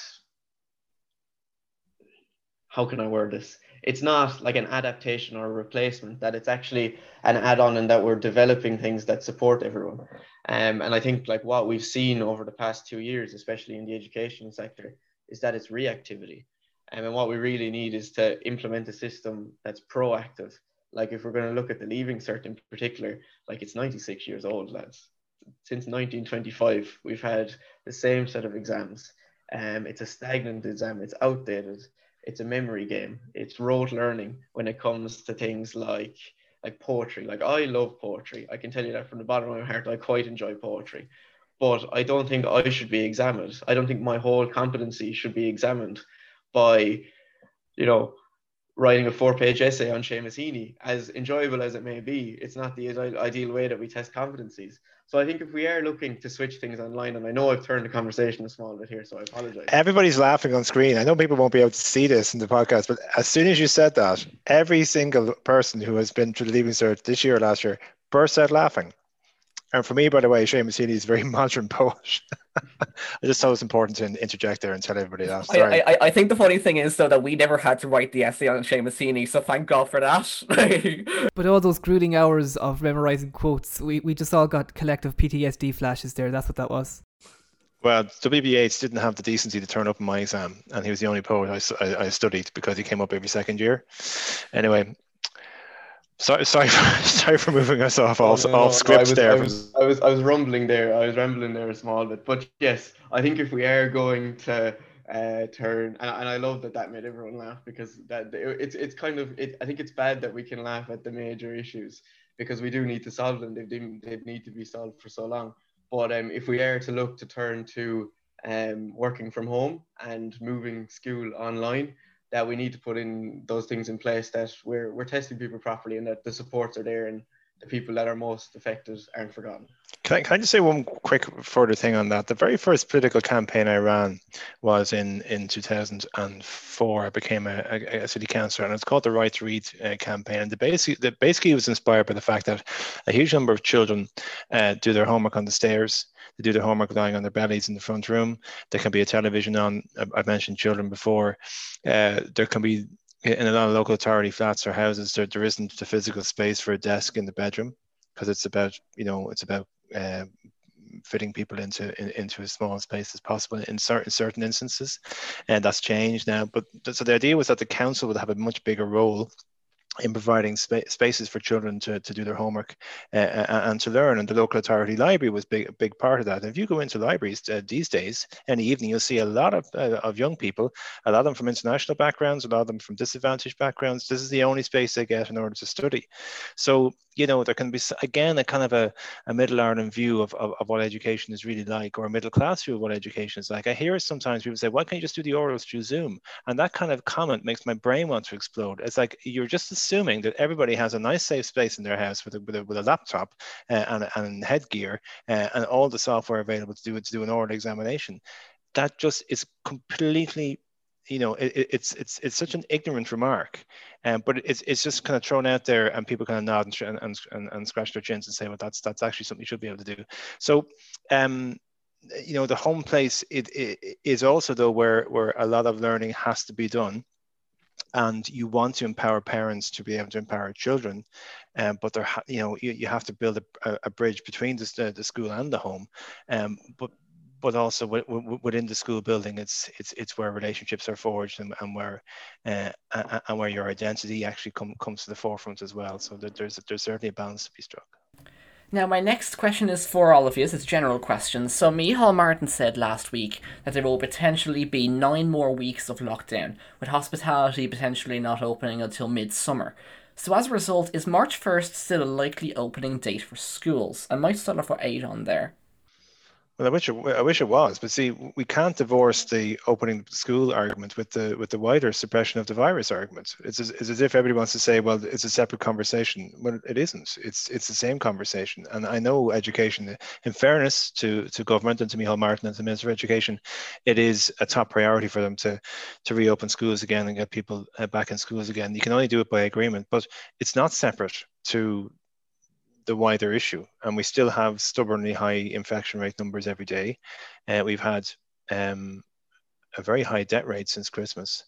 how can I word this? It's not like an adaptation or a replacement, that it's actually an add-on and that we're developing things that support everyone. Um, and I think like what we've seen over the past two years, especially in the education sector, is that it's reactivity. Um, and what we really need is to implement a system that's proactive. Like if we're going to look at the leaving cert in particular, like it's 96 years old, lads. Since 1925, we've had the same set of exams. Um, it's a stagnant exam. It's outdated it's a memory game. It's rote learning when it comes to things like like poetry. Like I love poetry. I can tell you that from the bottom of my heart. I quite enjoy poetry, but I don't think I should be examined. I don't think my whole competency should be examined by, you know, writing a four-page essay on Seamus Heaney. As enjoyable as it may be, it's not the ideal way that we test competencies. So I think if we are looking to switch things online, and I know I've turned the conversation a small bit here, so I apologize. Everybody's laughing on screen. I know people won't be able to see this in the podcast, but as soon as you said that, every single person who has been to the Leaving Cert this year or last year burst out laughing. And for me, by the way, Seamus Heaney is a very modern poet. I just thought it was important to interject there and tell everybody that. Sorry. I, I, I think the funny thing is though that we never had to write the essay on Seamus Heaney, so thank God for that. but all those grueling hours of memorizing quotes, we, we just all got collective PTSD flashes there. That's what that was. Well, W.B. Yeats didn't have the decency to turn up in my exam, and he was the only poet I, I, I studied because he came up every second year. Anyway, Sorry, sorry, for, sorry for moving us off all, oh, no, all no, scripts no, there. I was, I was, I was rumbling there. I was rambling there a small bit, but yes, I think if we are going to uh, turn, and, and I love that that made everyone laugh because that it's it's kind of it. I think it's bad that we can laugh at the major issues because we do need to solve them. They didn't they need to be solved for so long. But um, if we are to look to turn to um, working from home and moving school online, that we need to put in those things in place that we're we're testing people properly and that the supports are there and the people that are most affected aren't forgotten. Can I, can I just say one quick further thing on that? The very first political campaign I ran was in, in 2004. I became a, a, a city councillor, and it's called the Right to Read uh, campaign. And the basic, the, basically, was inspired by the fact that a huge number of children uh, do their homework on the stairs. They do their homework lying on their bellies in the front room. There can be a television on. I've mentioned children before. Uh, there can be in a lot of local authority flats or houses, there, there isn't the physical space for a desk in the bedroom because it's about, you know, it's about uh, fitting people into in, into as small space as possible in certain certain instances, and that's changed now. But so the idea was that the council would have a much bigger role in providing spa- spaces for children to, to do their homework uh, and to learn. And the local authority library was big, a big part of that. And if you go into libraries uh, these days, any evening, you'll see a lot of, uh, of young people, a lot of them from international backgrounds, a lot of them from disadvantaged backgrounds. This is the only space they get in order to study. So you know, there can be, again, a kind of a, a middle Ireland view of, of, of, what education is really like, or a middle class view of what education is like. I hear sometimes people say, why can't you just do the orals through Zoom? And that kind of comment makes my brain want to explode. It's like you're just assuming that everybody has a nice safe space in their house with a, with a, with a laptop uh, and, and headgear uh, and all the software available to do it, to do an oral examination. That just is completely you know it, it's it's it's such an ignorant remark um, but it's, it's just kind of thrown out there and people kind of nod and, and, and, and scratch their chins and say well that's that's actually something you should be able to do. So um, you know the home place it, it is also though where where a lot of learning has to be done and you want to empower parents to be able to empower children um, but there you know you, you have to build a, a bridge between the, the school and the home um, but but also w- w- within the school building, it's it's it's where relationships are forged and, and where uh, and where your identity actually come, comes to the forefront as well. So there's there's certainly a balance to be struck. Now, my next question is for all of you. It's a general question. So, Micheál Martin said last week that there will potentially be nine more weeks of lockdown, with hospitality potentially not opening until midsummer. So, as a result, is March 1st still a likely opening date for schools? I might start off with eight on there. Well, I wish it, I wish it was, but see, we can't divorce the opening school argument with the with the wider suppression of the virus argument. It's as, it's as if everybody wants to say, well, it's a separate conversation. Well, it isn't. It's it's the same conversation. And I know education, in fairness to to government and to Micheál Martin and to the Minister of Education, it is a top priority for them to to reopen schools again and get people uh, back in schools again. You can only do it by agreement, but it's not separate to the wider issue. And we still have stubbornly high infection rate numbers every day. Uh, we've had um, a very high debt rate since Christmas.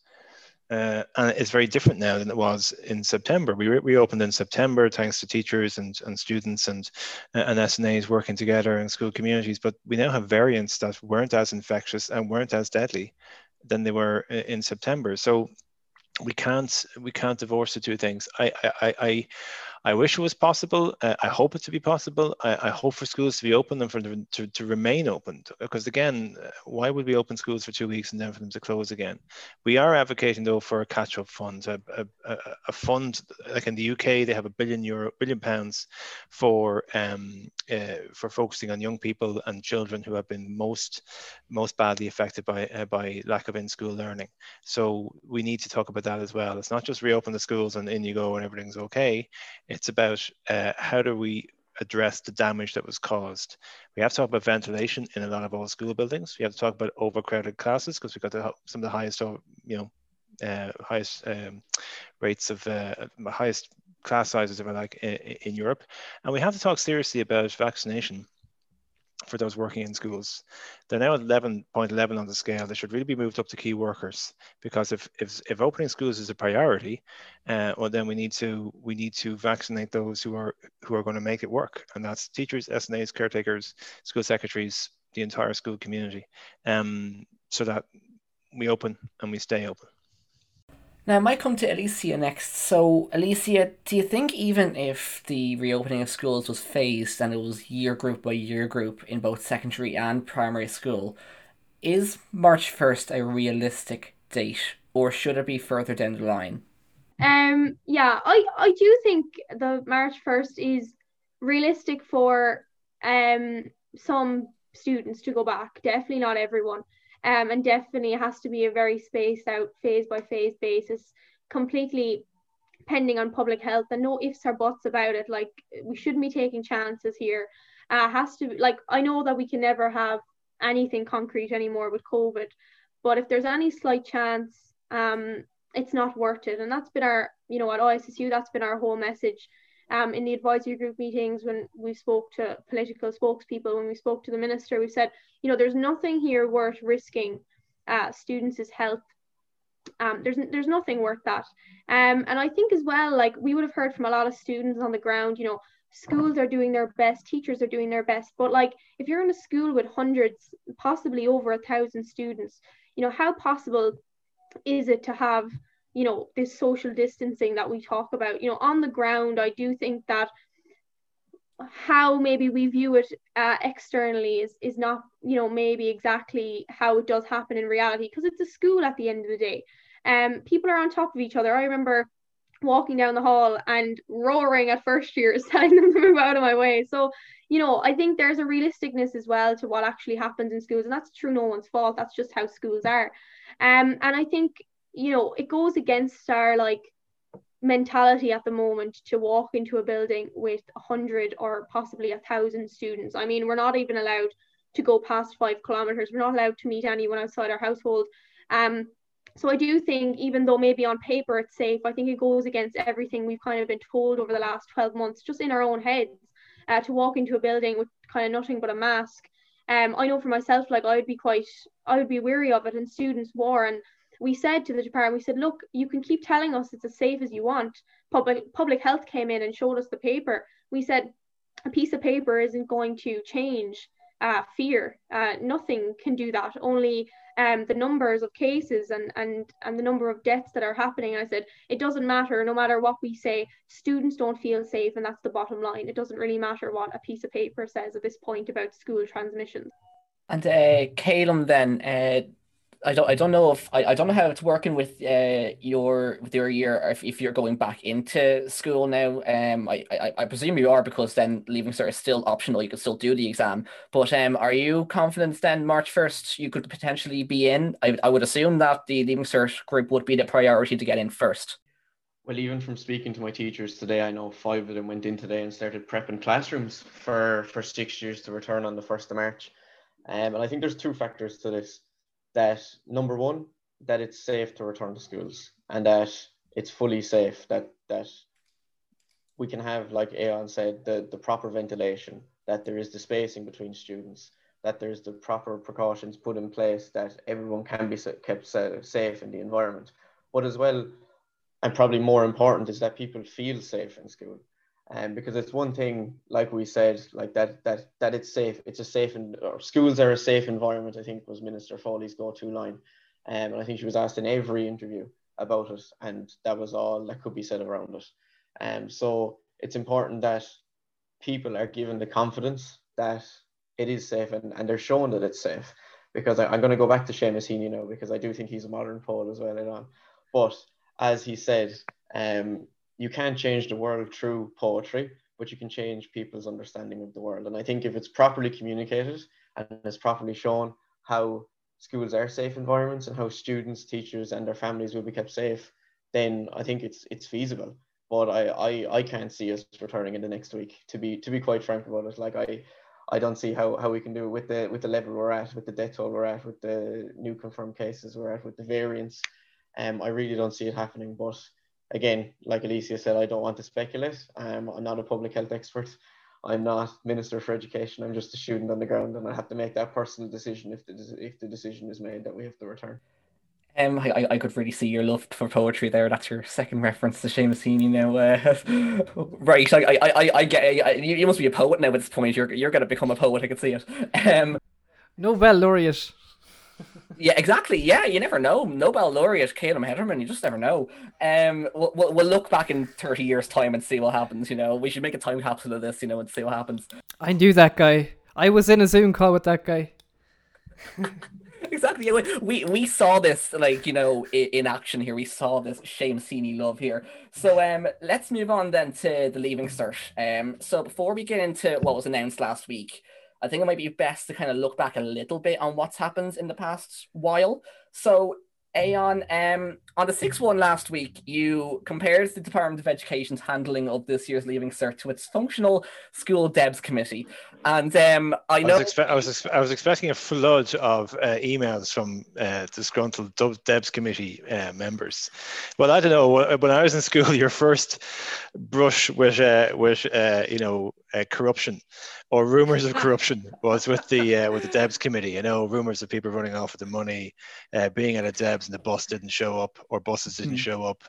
Uh, and it's very different now than it was in September. We re- reopened in September thanks to teachers and, and students and, and SNAs working together in school communities. But we now have variants that weren't as infectious and weren't as deadly than they were in September. So we can't we can't divorce the two things. I I I, I wish it was possible. Uh, I hope it to be possible. I, I, hope for schools to be open and for them to, to remain open. Because again, uh, why would we open schools for two weeks and then for them to close again? We are advocating though for a catch-up fund, a, a, a fund like in the UK they have a billion euro, billion pounds for um, uh, for focusing on young people and children who have been most most badly affected by uh, by lack of in-school learning. So we need to talk about that as well. It's not just reopen the schools and in you go and everything's okay it's about uh, how do we address the damage that was caused. We have to talk about ventilation in a lot of old school buildings. We have to talk about overcrowded classes because we've got the, some of the highest, you know, uh, highest um, rates of uh, highest class sizes, if I like, in, in Europe. And we have to talk seriously about vaccination for those working in schools. They're now at 11.11 on the scale. They should really be moved up to key workers because if if, if opening schools is a priority, uh, well then we need to we need to vaccinate those who are who are going to make it work, and that's teachers, SNAs, caretakers, school secretaries, the entire school community, um, so that we open and we stay open. Now, I might come to Alicia next. So, Alicia, do you think even if the reopening of schools was phased and it was year group by year group in both secondary and primary school, is March 1st a realistic date or should it be further down the line? Um, yeah, I, I do think the March 1st is realistic for um some students to go back, definitely not everyone. Um, and definitely it has to be a very spaced out phase by phase basis, completely pending on public health and no ifs or buts about it. Like we shouldn't be taking chances here. Uh, has to be, like I know that we can never have anything concrete anymore with COVID, but if there's any slight chance, um, it's not worth it. And that's been our, you know, at ISSU, that's been our whole message um, in the advisory group meetings when we spoke to political spokespeople, when we spoke to the minister, we said, you know, there's nothing here worth risking uh, students' health. Um, there's there's nothing worth that. Um, and I think as well, like we would have heard from a lot of students on the ground, you know, schools are doing their best, teachers are doing their best, but like if you're in a school with hundreds, possibly over a thousand students, you know, how possible is it to have you know this social distancing that we talk about you know on the ground i do think that how maybe we view it uh, externally is is not you know maybe exactly how it does happen in reality because it's a school at the end of the day. Um people are on top of each other. I remember walking down the hall and roaring at first years telling them to move out of my way. So you know i think there's a realisticness as well to what actually happens in schools and that's true no one's fault that's just how schools are. Um and i think you know, it goes against our like mentality at the moment to walk into a building with a hundred or possibly a thousand students. I mean, we're not even allowed to go past five kilometers. We're not allowed to meet anyone outside our household. Um, so I do think, even though maybe on paper it's safe, I think it goes against everything we've kind of been told over the last 12 months, just in our own heads, uh, to walk into a building with kind of nothing but a mask. Um, I know for myself, like I would be quite, I would be weary of it, and students were, and we said to the department, we said, look, you can keep telling us it's as safe as you want. Public public health came in and showed us the paper. We said a piece of paper isn't going to change uh, fear. Uh, nothing can do that. Only um, the numbers of cases and and and the number of deaths that are happening. And I said it doesn't matter. No matter what we say, students don't feel safe, and that's the bottom line. It doesn't really matter what a piece of paper says at this point about school transmissions. And uh, Calum, then, uh, I don't I don't know if I, I don't know how it's working with uh your with your year if, if you're going back into school now. Um I, I, I presume you are because then leaving cert is still optional. You can still do the exam. But um are you confident then March first you could potentially be in? I, I would assume that the leaving cert group would be the priority to get in first. Well, even from speaking to my teachers today, I know five of them went in today and started prepping classrooms for for six years to return on the first of March. Um, and I think there's two factors to this that number one, that it's safe to return to schools and that it's fully safe, that that we can have, like Aodhán said, the, the proper ventilation, that there is the spacing between students, that there's the proper precautions put in place, that everyone can be kept safe in the environment. But as well, and probably more important, is that people feel safe in school. Um, because it's one thing, like we said, like that that that it's safe. It's a safe and or schools are a safe environment. I think was Minister Foley's go-to line, um, and I think she was asked in every interview about it, and that was all that could be said around it. Um, so it's important that people are given the confidence that it is safe, and, and they're shown that it's safe. Because I, am going to go back to Seamus Heaney now, because I do think he's a modern poet as well. You know? But as he said, um, you can't change the world through poetry, but you can change people's understanding of the world. And I think if it's properly communicated and it's properly shown how schools are safe environments and how students, teachers, and their families will be kept safe, then I think it's it's feasible. But I, I, I can't see us returning in the next week. To be to be quite frank about it, like I I don't see how, how we can do it with the with the level we're at, with the death toll we're at, with the new confirmed cases we're at, with the variants. Um, I really don't see it happening. But again, like Alicia said, I don't want to speculate. Um, I'm not a public health expert. I'm not Minister for Education. I'm just a student on the ground, and I have to make that personal decision if the if the decision is made that we have to return. Um, I, I could really see your love for poetry there. That's your second reference to Seamus Heaney now. Uh, right, I, I, I, I get I, you must be a poet now at this point. You're, you're going to become a poet. I can see it. Um, Nobel laureate yeah, exactly. Yeah, you never know. Nobel laureate Caleb Hederman, you just never know. Um, we'll, we'll, look back in 30 years' time and see what happens. You know, we should make a time capsule of this, you know, and see what happens. I knew that guy. I was in a Zoom call with that guy. exactly. We we saw this like you know in, in action here. We saw this Seamus Heaney love here. So um, let's move on then to the leaving cert. Um, so before we get into what was announced last week, I think it might be best to kind of look back a little bit on what's happened in the past while. So, Aodhán, um, on the 6 1 last week, you compared the Department of Education's handling of this year's Leaving Cert to its functional school DEBS committee. And um, I know. I was, expe- I, was ex- I was, expecting a flood of uh, emails from uh, disgruntled DEBS committee uh, members. Well, I don't know. When I was in school, your first brush with, uh, with uh, you know, uh, corruption or rumors of corruption was with the uh, with the DEBS committee. You know, rumors of people running off with the money, uh, being at a DEBS and the bus didn't show up or buses didn't mm. show up.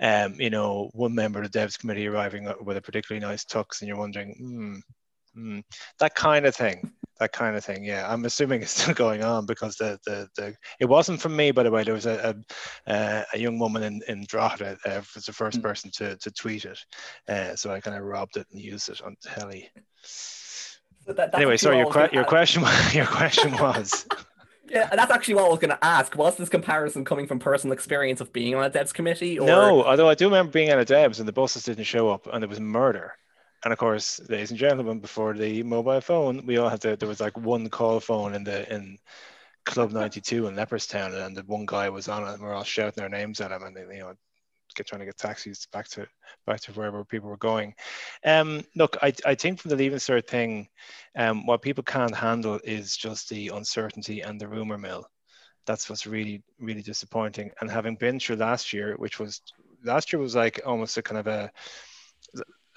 Um, you know, one member of the DEBS committee arriving with a particularly nice tux, and you're wondering, hmm, hmm, that kind of thing. That kind of thing, yeah. I'm assuming it's still going on because the the, the it wasn't from me, by the way. There was a a, uh, a young woman in in Drogheda uh, was the first mm. person to to tweet it, uh, so I kind of robbed it and used it on telly. That, anyway, sorry. Your, que- your question, your question was. Yeah, that's actually what I was going to ask. Was this comparison coming from personal experience of being on a DEBS committee? Or... No, although I do remember being on a DEBS and the buses didn't show up and there was murder. And of course, ladies and gentlemen, before the mobile phone, we all had to. There was like one call phone in the in Club 92 in Leopardstown, and the one guy was on it, and we are all shouting their names at him, and they, you know, get trying to get taxis back to back to wherever people were going. Um, look, I, I think from the leaving cert thing, um, what people can't handle is just the uncertainty and the rumor mill. That's what's really really disappointing. And having been through last year, which was last year was like almost a kind of a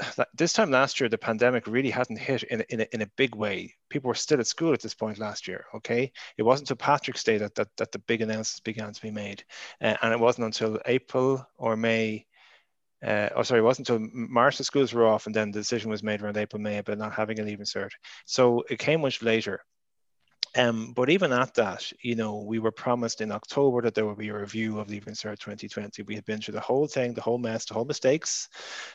this time last year, the pandemic really hadn't hit in, in, a, in a big way. People were still at school at this point last year, okay? It wasn't until Patrick's Day that, that, that the big announcements began to be made. Uh, and it wasn't until April or May, uh, oh, sorry, it wasn't until March the schools were off and then the decision was made around April, May about not having a leaving cert. So it came much later. Um, but even at that, you know, we were promised in October that there would be a review of Leaving Cert 2020. We had been through the whole thing, the whole mess, the whole mistakes,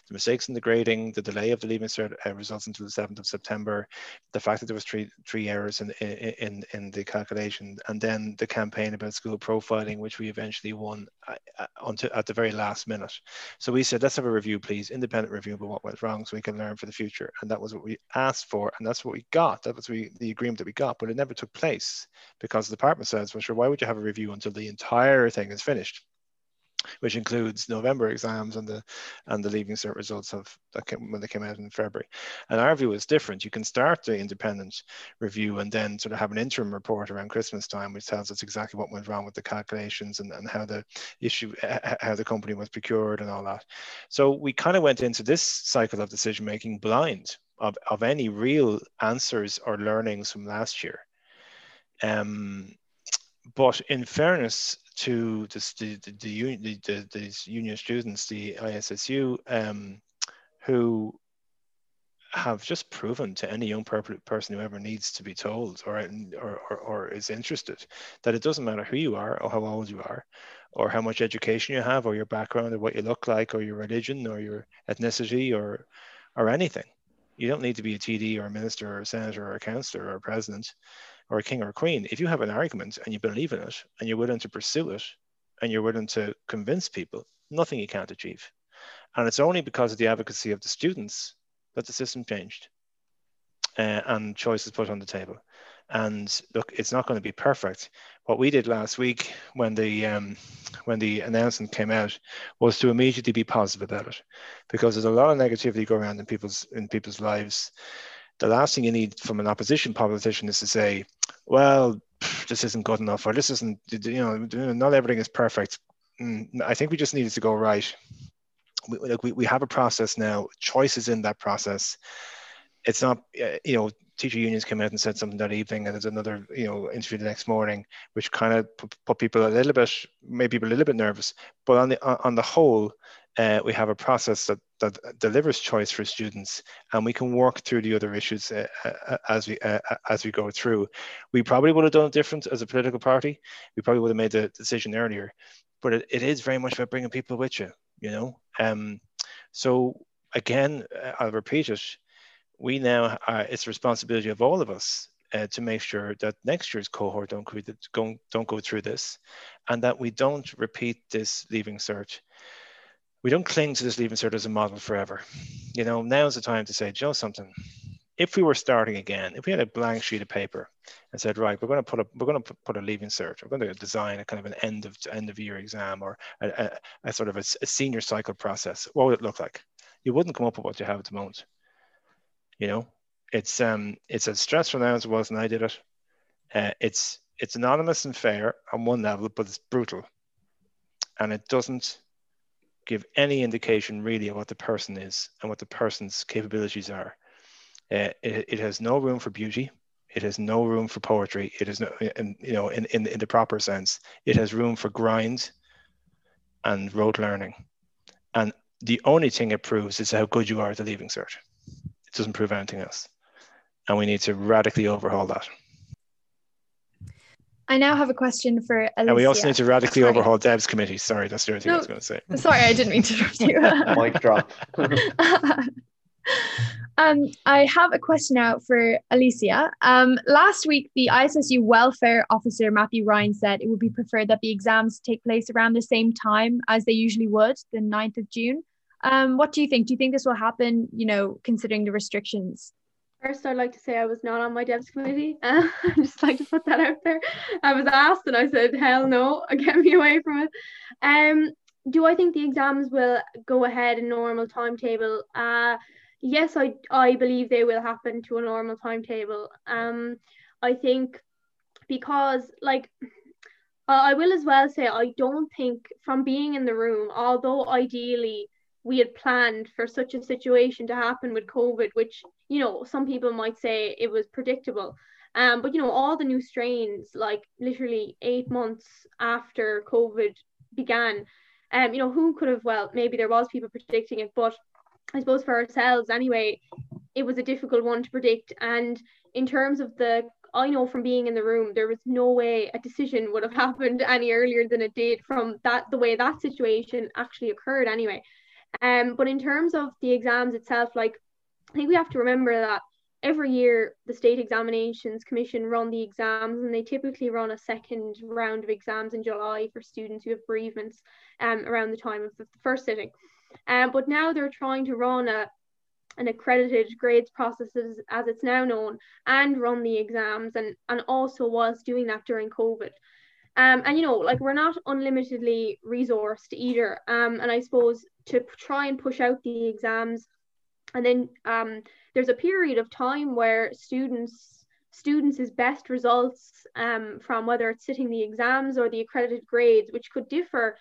the mistakes in the grading, the delay of the Leaving Cert uh, results until the 7th of September, the fact that there was three three errors in, in in the calculation, and then the campaign about school profiling, which we eventually won uh, uh, at the very last minute. So we said, let's have a review, please, independent review about what went wrong, so we can learn for the future. And that was what we asked for, and that's what we got. That was we, the agreement that we got, but it never took took place because the department says, well, sure, why would you have a review until the entire thing is finished? Which includes November exams and the and the leaving cert results of came, when they came out in February. And our view is different. You can start the independent review and then sort of have an interim report around Christmas time, which tells us exactly what went wrong with the calculations and, and how the issue how the company was procured and all that. So we kind of went into this cycle of decision making blind of, of any real answers or learnings from last year. Um, but in fairness to the, the, the, the, the these union students, the ISSU, um, who have just proven to any young person who ever needs to be told or, or, or, or, is interested that it doesn't matter who you are or how old you are or how much education you have or your background or what you look like or your religion or your ethnicity or, or anything. You don't need to be a TD or a minister or a senator or a councillor or a president or a king or a queen, if you have an argument and you believe in it and you're willing to pursue it and you're willing to convince people, nothing you can't achieve. And it's only because of the advocacy of the students that the system changed uh, and choices put on the table. And look, it's not going to be perfect. What we did last week when the um, when the announcement came out was to immediately be positive about it, because there's a lot of negativity going around in people's in people's lives the last thing you need from an opposition politician is to say, well, this isn't good enough, or this isn't, you know, not everything is perfect. Mm, I think we just needed to go right. We, like we, we have a process now, choices in that process. It's not, you know, teacher unions came out and said something that evening, and there's another, you know, interview the next morning, which kind of put people a little bit, made people a little bit nervous. But on the on the whole, uh, we have a process that, that delivers choice for students and we can work through the other issues uh, uh, as we uh, uh, as we go through. We probably would have done it different as a political party. We probably would have made the decision earlier but it, it is very much about bringing people with you you know? Um, so again uh, i'll repeat it. We now are, it's the responsibility of all of us uh, to make sure that next year's cohort don't, don't, don't go through this and that we don't repeat this leaving cert we don't cling to this leaving cert as a model forever. You know, now's the time to say, you know something, if we were starting again, if we had a blank sheet of paper and said, right, we're going to put a we're going to put a leaving cert, we're going to design a kind of an end of end of year exam or a, a, a sort of a, a, senior cycle process, what would it look like? You wouldn't come up with what you have at the moment. You know, it's um it's as stressful now as it was when I did it. Uh, it's it's anonymous and fair on one level, but it's brutal, and it doesn't give any indication really of what the person is and what the person's capabilities are. Uh, it, it has no room for beauty. It has no room for poetry. It is no, in, you know, in, in, in the proper sense, it has room for grind and rote learning. And the only thing it proves is how good you are at the leaving cert. It doesn't prove anything else. And we need to radically overhaul that. I now have a question for Alicia. And we also need to radically sorry. overhaul DEBS committee. Sorry, that's the other thing no, I was going to say. Sorry, I didn't mean to interrupt you. Mic drop. um, I have a question out for Alicia. Um, last week, the ISSU welfare officer, Matthew Ryan, said it would be preferred that the exams take place around the same time as they usually would, the 9th of June. Um, what do you think? Do you think this will happen, you know, considering the restrictions? First, I'd like to say I was not on my DEBS committee. Uh, I just like to put that out there. I was asked and I said, hell no, get me away from it. Um, do I think the exams will go ahead in normal timetable? Uh, yes, I, I believe they will happen to a normal timetable. Um, I think because, like, I will as well say, I don't think from being in the room, although ideally we had planned for such a situation to happen with COVID, which, you know, some people might say it was predictable. Um, but, you know, all the new strains, like literally eight months after COVID began, um, you know, who could have, well, maybe there was people predicting it, but I suppose for ourselves anyway, it was a difficult one to predict. And in terms of the I know from being in the room, there was no way a decision would have happened any earlier than it did from that the way that situation actually occurred anyway. Um, but in terms of the exams itself, like I think we have to remember that every year the state examinations commission run the exams and they typically run a second round of exams in july for students who have bereavements um, around the time of the first sitting. Um, but now they're trying to run a, an accredited grades process as, as it's now known and run the exams and, and also was doing that during covid um, and you know like we're not unlimitedly resourced either um, and i suppose to try and push out the exams and then um, there's a period of time where students students' best results um, from whether it's sitting the exams or the accredited grades, which could differ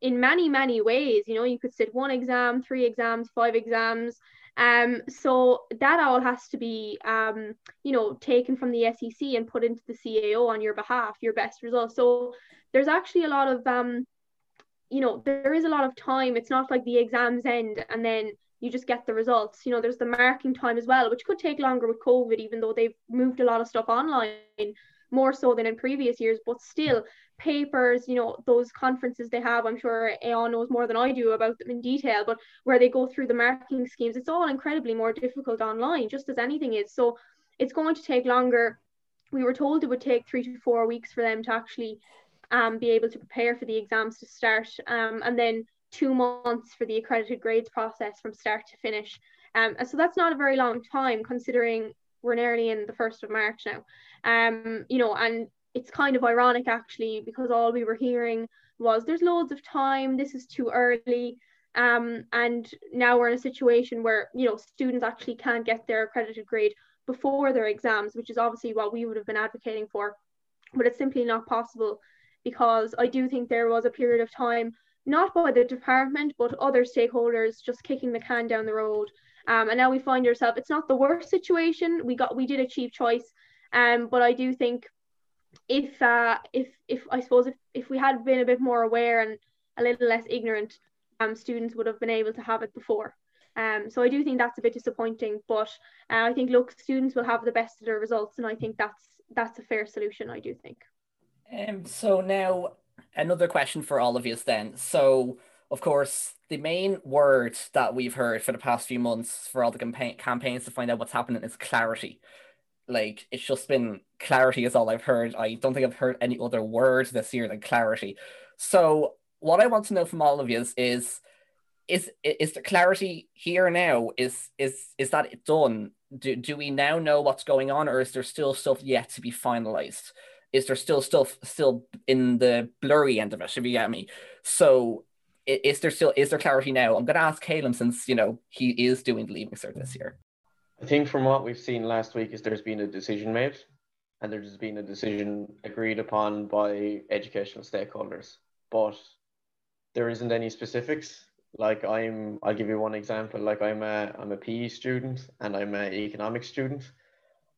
in many, many ways. You know, you could sit one exam, three exams, five exams. Um, so that all has to be, um, you know, taken from the SEC and put into the CAO on your behalf, your best results. So there's actually a lot of, um, you know, there is a lot of time. It's not like the exams end and then you just get the results. You know, there's the marking time as well, which could take longer with COVID, even though they've moved a lot of stuff online more so than in previous years. But still, papers, you know, those conferences they have, I'm sure Aodhán knows more than I do about them in detail, but where they go through the marking schemes, it's all incredibly more difficult online, just as anything is. So it's going to take longer. We were told it would take three to four weeks for them to actually um, be able to prepare for the exams to start. Um, and then two months for the accredited grades process from start to finish. Um, and so that's not a very long time considering we're nearly in the 1st of March now. Um, you know, and it's kind of ironic actually because all we were hearing was there's loads of time, this is too early. Um, and now we're in a situation where, you know, students actually can't get their accredited grade before their exams, which is obviously what we would have been advocating for. But it's simply not possible because I do think there was a period of time not by the department, but other stakeholders just kicking the can down the road. Um, and now we find ourselves, it's not the worst situation. We got, we did achieve choice. Um, but I do think if, uh, if, if I suppose if, if we had been a bit more aware and a little less ignorant, um, students would have been able to have it before. Um, so I do think that's a bit disappointing, but uh, I think look, students will have the best of their results, and I think that's that's a fair solution. I do think. Um. So now another question for all of you then. So, of course, the main word that we've heard for the past few months for all the campaign campaigns to find out what's happening is clarity. Like it's just been clarity is all I've heard. I don't think I've heard any other word this year than clarity. So, what I want to know from all of you is is is, is the clarity here now? Is is is that done? Do, do we now know what's going on, or is there still stuff yet to be finalized? is there still stuff still in the blurry end of it, if you get me? So is there still is there clarity now? I'm gonna ask Caleb since you know he is doing the leaving cert this year. I think from what we've seen last week is there's been a decision made and there's been a decision agreed upon by educational stakeholders. But there isn't any specifics. Like I'm I'll give you one example. Like I'm a I'm a PE student and I'm an economics student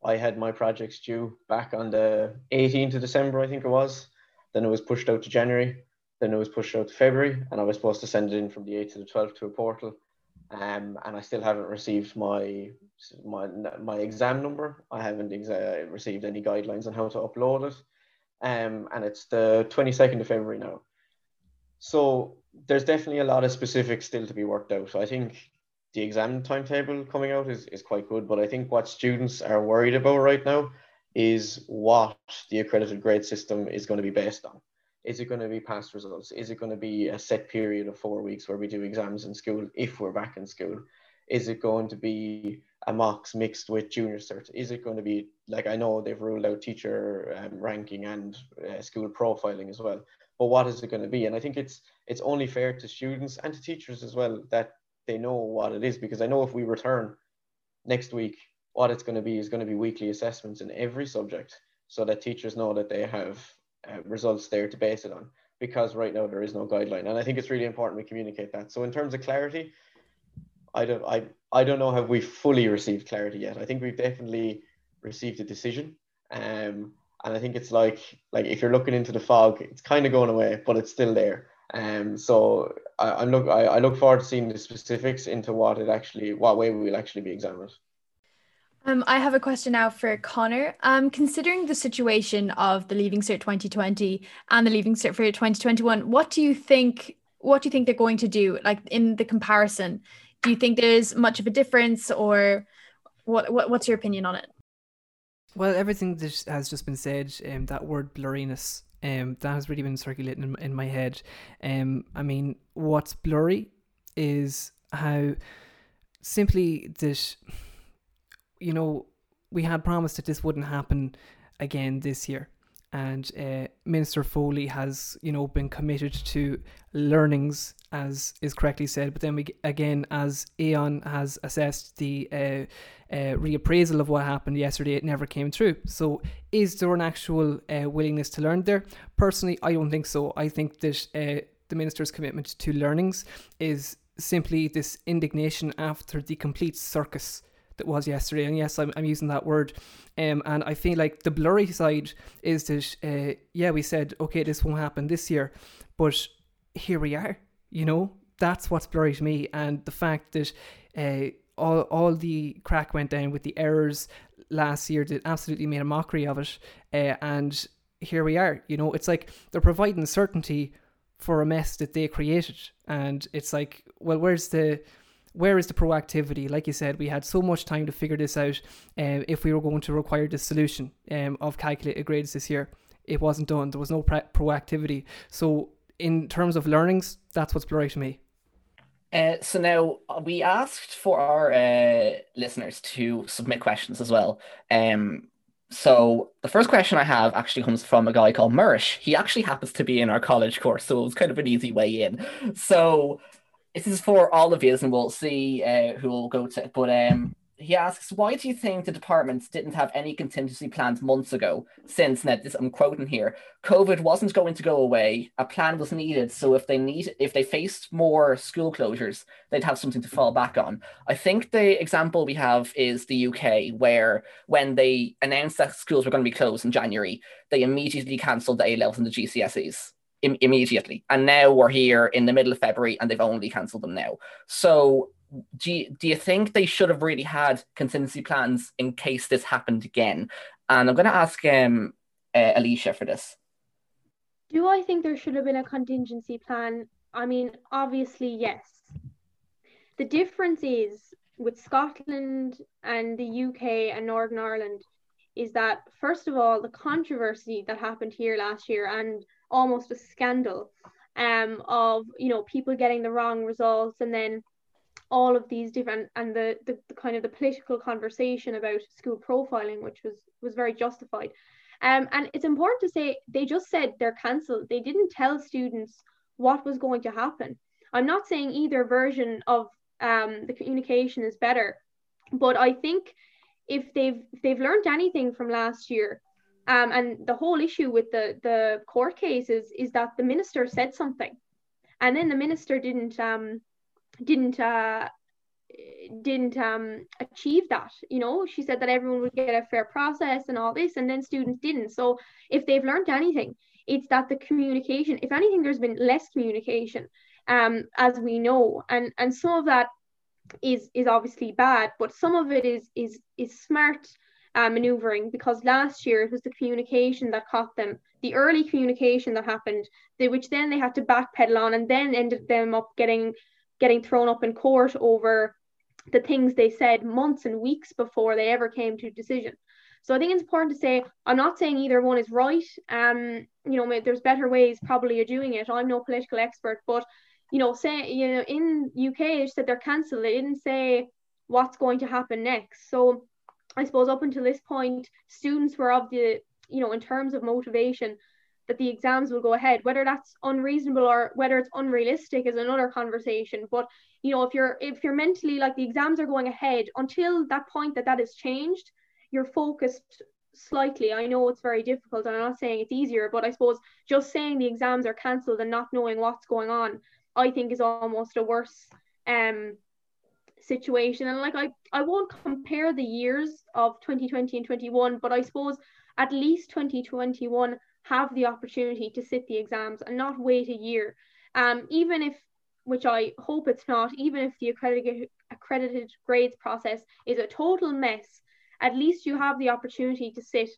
I had my projects due back on the 18th of December, I think it was. Then it was pushed out to January. Then it was pushed out to February, and I was supposed to send it in from the 8th to the 12th to a portal. Um, and I still haven't received my my my exam number. I haven't exa- received any guidelines on how to upload it. Um, and it's the 22nd of February now. So there's definitely a lot of specifics still to be worked out. So I think the exam timetable coming out is, is quite good. But I think what students are worried about right now is what the accredited grade system is going to be based on. Is it going to be past results? Is it going to be a set period of four weeks where we do exams in school if we're back in school? Is it going to be a mocks mixed with junior cert? Is it going to be like I know they've ruled out teacher um, ranking and uh, school profiling as well, but what is it going to be? And I think it's it's only fair to students and to teachers as well that they know what it is because I know if we return next week, what it's going to be is going to be weekly assessments in every subject so that teachers know that they have uh, results there to base it on because right now there is no guideline and I think it's really important we communicate that. So in terms of clarity, I don't I I don't know have we fully received clarity yet. I think we've definitely received a decision. Um, and I think it's like like if you're looking into the fog, it's kind of going away, but it's still there. Um, so I, I look I, I look forward to seeing the specifics into what it actually what way we will actually be examined. Um, I have a question now for Connor. Um, considering the situation of the Leaving Cert 2020 and the Leaving Cert for 2021, what do you think? What do you think they're going to do? Like in the comparison, do you think there's much of a difference, or what? what what's your opinion on it? Well, everything that has just been said, um, that word blurriness, um, that has really been circulating in, in my head. Um, I mean, what's blurry is how simply that you know, we had promised that this wouldn't happen again this year. And uh, Minister Foley has, you know, been committed to learnings, as is correctly said. But then we again, as Aodhán has assessed the uh, uh, reappraisal of what happened yesterday, it never came through. So, is there an actual uh, willingness to learn there? Personally, I don't think so. I think that uh, the minister's commitment to learnings is simply this indignation after the complete circus that was yesterday. And yes, I'm, I'm using that word. Um, and I feel like the blurry side is that, uh, yeah, we said, okay, this won't happen this year, but here we are, you know, that's what's blurry to me. And the fact that uh, all, all the crack went down with the errors last year that absolutely made a mockery of it. Uh, and here we are, you know, it's like they're providing certainty for a mess that they created. And it's like, well, where's the where is the proactivity? Like you said, we had so much time to figure this out. Uh, if we were going to require this solution um, of calculated grades this year, it wasn't done. There was no pro- proactivity. So, in terms of learnings, that's what's blurry to me. Uh, so now uh, we asked for our uh, listeners to submit questions as well. Um, so the first question I have actually comes from a guy called Muiris. He actually happens to be in our college course, so it was kind of an easy way in. So this is for all of you, and we'll see uh, who will go to. But um, he asks, why do you think the departments didn't have any contingency plans months ago? Since now, this I'm quoting here, COVID wasn't going to go away. A plan was needed, so if they need, if they faced more school closures, they'd have something to fall back on. I think the example we have is the UK, where when they announced that schools were going to be closed in January, they immediately cancelled the A levels and the GCSEs Im- immediately. And now we're here in the middle of February and they've only cancelled them now. So do you, do you think they should have really had contingency plans in case this happened again? And I'm going to ask um, uh, Alicia for this. Do I think there should have been a contingency plan? I mean, obviously, yes. The difference is with Scotland and the UK and Northern Ireland is that, first of all, the controversy that happened here last year and almost a scandal um, of you know people getting the wrong results and then all of these different and the, the, the kind of the political conversation about school profiling which was was very justified. Um, and it's important to say they just said they're cancelled. They didn't tell students what was going to happen. I'm not saying either version of um, the communication is better but i think if they've if they've learned anything from last year um, and the whole issue with the, the court case is, is that the minister said something. And then the minister didn't um, didn't uh, didn't um, achieve that you know? She said that everyone would get a fair process and all this and then students didn't. So if they've learned anything it's that the communication if anything there's been less communication um, as we know. And and some of that is is obviously bad but some of it is is is smart uh, maneuvering because last year it was the communication that caught them, the early communication that happened, they, which then they had to backpedal on and then ended them up getting getting thrown up in court over the things they said months and weeks before they ever came to a decision. So I think it's important to say I'm not saying either one is right. Um, you know, there's better ways probably of doing it. I'm no political expert, but you know, say you know in UK they said they're cancelled. They didn't say what's going to happen next. So I suppose up until this point, students were of the, you know, in terms of motivation, that the exams will go ahead. Whether that's unreasonable or whether it's unrealistic is another conversation. But you know, if you're if you're mentally like the exams are going ahead, until that point that that is changed, you're focused slightly. I know it's very difficult, and I'm not saying it's easier, but I suppose just saying the exams are cancelled and not knowing what's going on, I think is almost a worse um situation. And like I I won't compare the years of 2020 and 21 but I suppose at least 2021 have the opportunity to sit the exams and not wait a year. Um even if which I hope it's not even if the accredited accredited grades process is a total mess at least you have the opportunity to sit.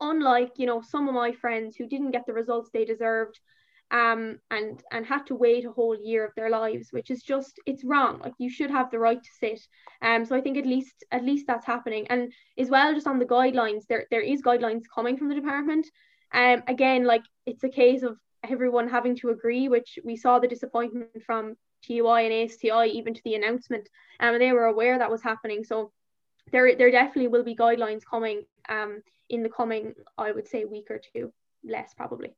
Unlike you know some of my friends who didn't get the results they deserved um and and had to wait a whole year of their lives which is just it's wrong. Like you should have the right to sit. Um so i think at least at least that's happening. And as well just on the guidelines there there is guidelines coming from the department. Um again like it's a case of everyone having to agree which we saw the disappointment from TUI and ASTI even to the announcement. Um, and they were aware that was happening. So there there definitely will be guidelines coming um in the coming, I would say, week or two, less probably.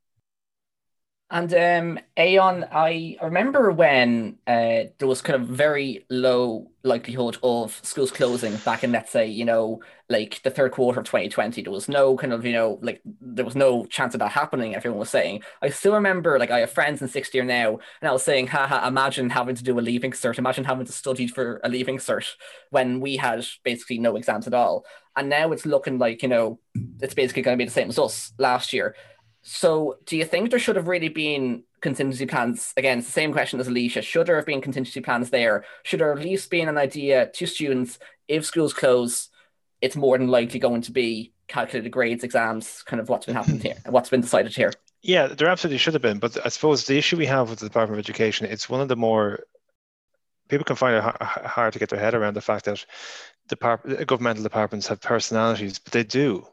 And um, Aodhán, I remember when uh, there was kind of very low likelihood of schools closing back in, let's say, you know, like the third quarter of 2020. There was no kind of, you know, like there was no chance of that happening, everyone was saying. I still remember, like, I have friends in sixth year now, and I was saying, haha, imagine having to do a leaving cert, imagine having to study for a leaving cert when we had basically no exams at all. And now it's looking like, you know, it's basically going to be the same as us last year. So, do you think there should have really been contingency plans? Again, it's the same question as Alicia. Should there have been contingency plans there? Should there at least been an idea to students if schools close, it's more than likely going to be calculated grades, exams, kind of what's been happening here, what's been decided here? Yeah, there absolutely should have been. But I suppose the issue we have with the Department of Education, it's one of the more people can find it hard to get their head around the fact that the governmental departments have personalities, but they do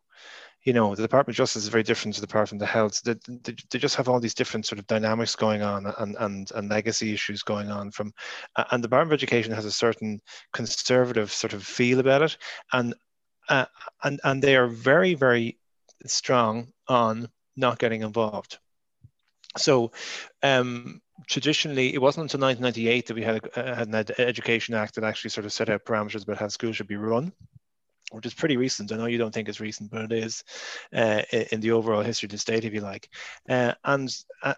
you know, the Department of Justice is very different to the Department of Health. They, they, they, just have all these different sort of dynamics going on and, and, and legacy issues going on from, and the Department of Education has a certain conservative sort of feel about it. And, uh, and, and they are very, very strong on not getting involved. So um, traditionally, it wasn't until 1998 that we had, a, had an Education Act that actually sort of set out parameters about how schools should be run which is pretty recent. I know you don't think it's recent, but it is uh, in the overall history of the state, if you like. Uh, and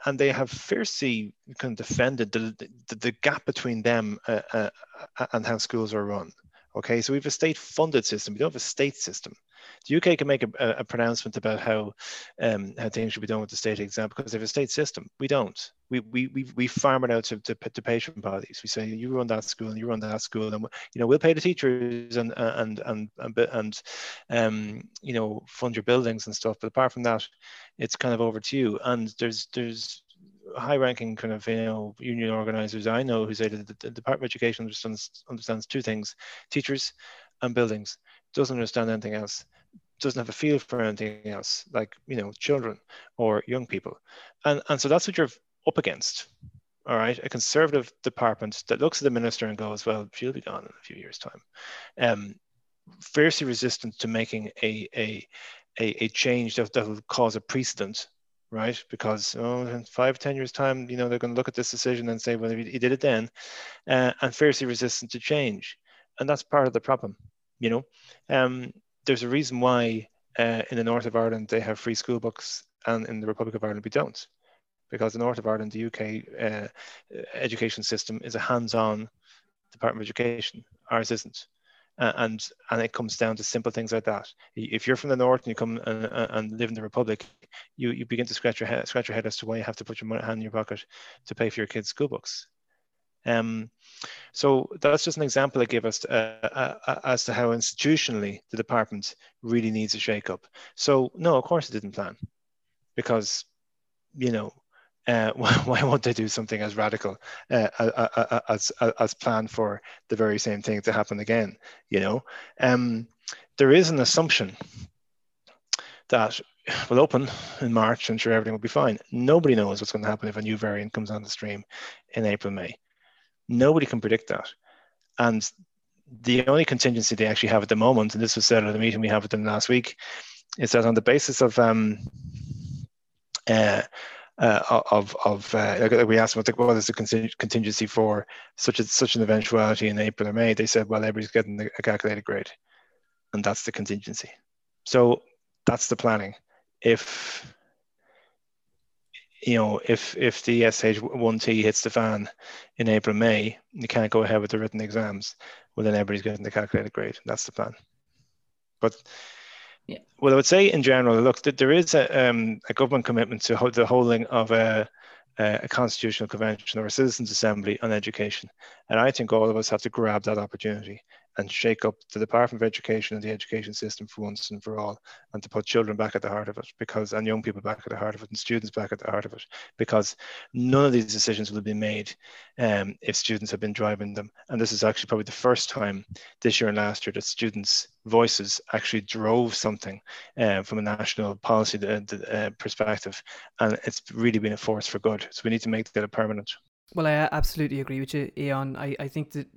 and they have fiercely kind of defended the, the, the gap between them uh, uh and how schools are run. Okay, so we have a state-funded system. We don't have a state system. The UK can make a, a pronouncement about how um, how things should be done with the state exam because they have a state system. We don't. We we we, we farm it out to, to, to patron bodies. We say you run that school and you run that school, and you know we'll pay the teachers and and and and, and um, you know fund your buildings and stuff. But apart from that, it's kind of over to you. And there's there's high-ranking kind of you know union organizers I know who say that the, Department of Education understands understands two things: teachers and buildings. Doesn't understand anything else. Doesn't have a feel for anything else, like you know children or young people, and and so that's what you're up against. All right, a conservative department that looks at the minister and goes, "Well, she'll be gone in a few years' time." Um, fiercely resistant to making a a a, a change that, that will cause a precedent right? Because oh, in five, ten years' time, you know, they're going to look at this decision and say, well, he did it then, uh, and fiercely resistant to change, and that's part of the problem. You know, um, there's a reason why uh, in the north of Ireland they have free school books, and in the Republic of Ireland we don't, because the north of Ireland, the UK uh, education system is a hands-on Department of Education. Ours isn't and and it comes down to simple things like that. If you're from the north and you come and, and live in the republic, you you begin to scratch your head scratch your head as to why you have to put your money, hand in your pocket to pay for your kids' school books. Um, so that's just an example I give us uh, uh, uh, as to how institutionally the department really needs a shake-up. So no, of course it didn't plan, because you know uh, why won't they do something as radical uh, as, as, as planned for the very same thing to happen again? You know, um, there is an assumption that will open in March and sure everything will be fine. Nobody knows what's going to happen if a new variant comes on the stream in April, May. Nobody can predict that. And the only contingency they actually have at the moment, and this was said at a meeting we had with them last week, is that on the basis of um, uh, uh, of of uh, we asked them what, what is the contingency for such a, such an eventuality in April or May. They said, well, everybody's getting a calculated grade, and that's the contingency. So that's the planning. If you know, if if the SH1T hits the fan in April May, you can't go ahead with the written exams. Well, then everybody's getting the calculated grade. That's the plan. But yeah. Well, I would say in general, look, that there is a, um, a government commitment to the holding of a, a constitutional convention or a citizens' assembly on education, and I think all of us have to grab that opportunity. And shake up the Department of Education and the education system for once and for all, and to put children back at the heart of it, because and young people back at the heart of it, and students back at the heart of it, because none of these decisions will been made um, if students have been driving them. And this is actually probably the first time this year and last year that students' voices actually drove something uh, from a national policy uh, uh, perspective, and it's really been a force for good. So we need to make that a permanent. Well, I absolutely agree with you, Aodhán. I, I think that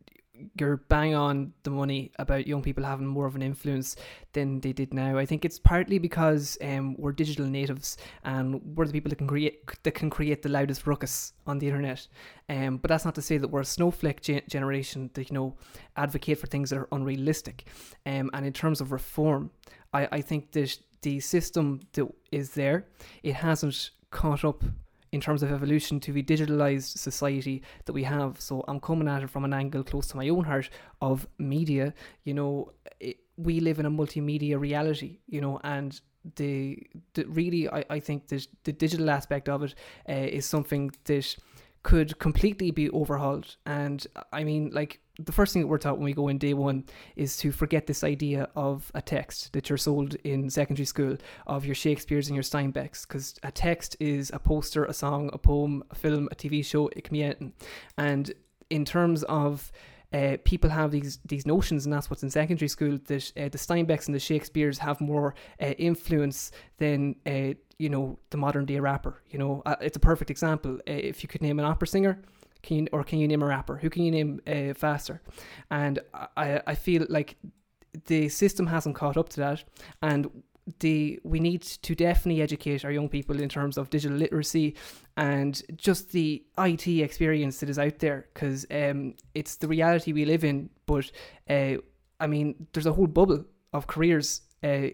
you're bang on the money about young people having more of an influence than they did now. I think it's partly because um, we're digital natives and we're the people that can create that can create the loudest ruckus on the internet. Um, but that's not to say that we're a snowflake ge- generation that you know advocate for things that are unrealistic. Um, and in terms of reform, I, I think that the system that is there, it hasn't caught up in terms of evolution to the digitalized society that we have. So I'm coming at it from an angle close to my own heart of media. You know, it, we live in a multimedia reality, you know, and the, the really, I, I think that the digital aspect of it uh, is something that could completely be overhauled. And I mean, like, the first thing that we're taught when we go in day one is to forget this idea of a text that you're sold in secondary school of your Shakespeare's and your Steinbecks, because a text is a poster, a song, a poem, a film, a TV show, it can be anything. And in terms of uh, people have these these notions, and that's what's in secondary school. That uh, the Steinbecks and the Shakespeares have more uh, influence than uh, you know the modern day rapper. You know, uh, it's a perfect example. Uh, if you could name an opera singer, can you, or can you name a rapper? Who can you name faster? And I I feel like the system hasn't caught up to that, and the we need to definitely educate our young people in terms of digital literacy and just the IT experience that is out there because um, it's the reality we live in. But uh, I mean, there's a whole bubble of careers uh,